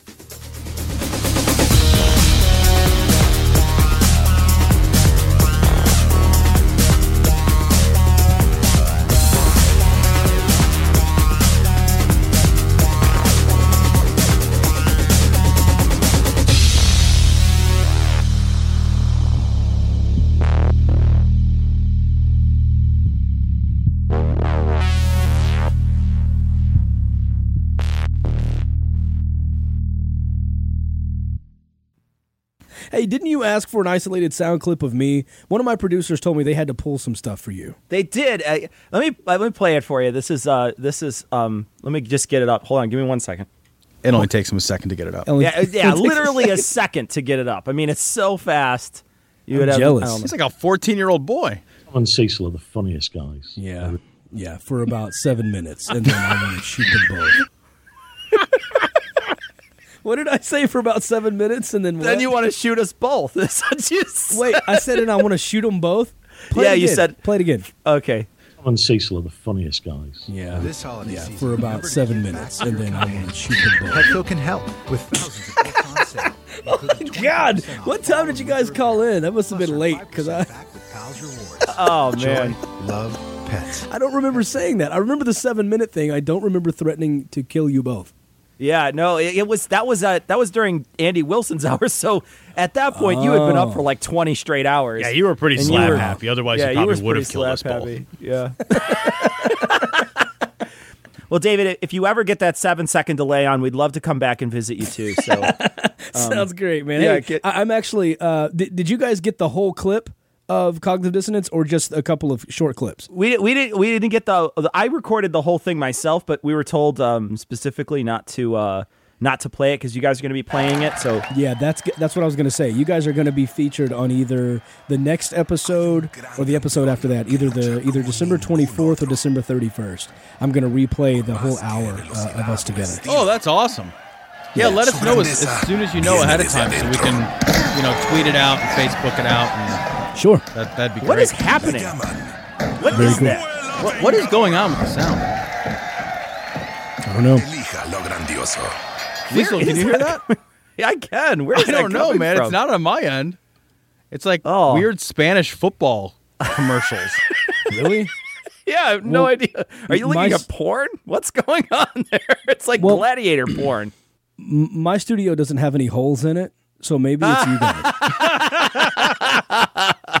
Hey, didn't you ask for an isolated sound clip of me? One of my producers told me they had to pull some stuff for you. They did. Uh, let me let me play it for you. This is uh this is um let me just get it up. Hold on, give me one second. It only takes him a second to get it up. Only- Yeah, uh, <laughs> yeah, literally a second to get it up. I mean, it's so fast. You I'm would have jealous. I. He's like a 14 year old boy. Tom and Cecil are the funniest guys. Yeah, yeah, for about seven minutes, and then I'm going to shoot them both. <laughs> what did I say for about seven minutes, and then what? Then you want to shoot us both. <laughs> That's what you said. wait? I said it. I want to shoot them both. Play Yeah, it you again. said- play it again. Okay. Tom and Cecil are the funniest guys. Yeah, This holiday yeah, season, for about seven minutes, and then I want to shoot them both. Petco can help with thousands of books on sale. including God, what time did you guys call in? That must have been late because 5% I back with Pals Rewards. <laughs> Oh Joy, man. love, pets. I don't remember saying that. I remember the seven minute thing. I don't remember threatening to kill you both. Yeah, no, it, it was that was uh, that was during Andy Wilson's <laughs> hours. So at that point, you had been up for like twenty straight hours. Yeah, you were pretty And slap were- happy. Otherwise, yeah, you you probably were would have pretty killed us slap both. happy. Yeah. <laughs> well, David, if you ever get that seven second delay on, we'd love to come back and visit you too. So <laughs> Sounds great, man. Um, yeah, Hey, get- I, I'm actually. Uh, did, did you guys get the whole clip of cognitive dissonance, or just a couple of short clips? we we didn't we didn't get the, the I recorded the whole thing myself, but we were told um, specifically not to uh, not to play it because you guys are going to be playing it. So Yeah, that's g- that's what I was going to say. You guys are going to be featured on either the next episode or the episode after that, either the either December 24th or December 31st. I'm going to replay the whole hour uh, of us together. Oh, that's awesome. Yeah, let us know as, as soon as you know ahead of time so we can, you know, tweet it out and Facebook it out. And Sure. that, that'd be great. what is happening? What is cool. that? What, what is going on with the sound? I don't know. Elija lo can is you hear that? that? <laughs> Yeah, I can. Where is I that don't know, coming man. from? It's not on my end. It's like Oh. weird Spanish football <laughs> commercials. Really? <laughs> Yeah, I have no Well, idea. Are you my looking s- at porn? What's going on there? It's like Well- gladiator porn. M- my studio doesn't have any holes in it, so maybe it's you guys. <laughs>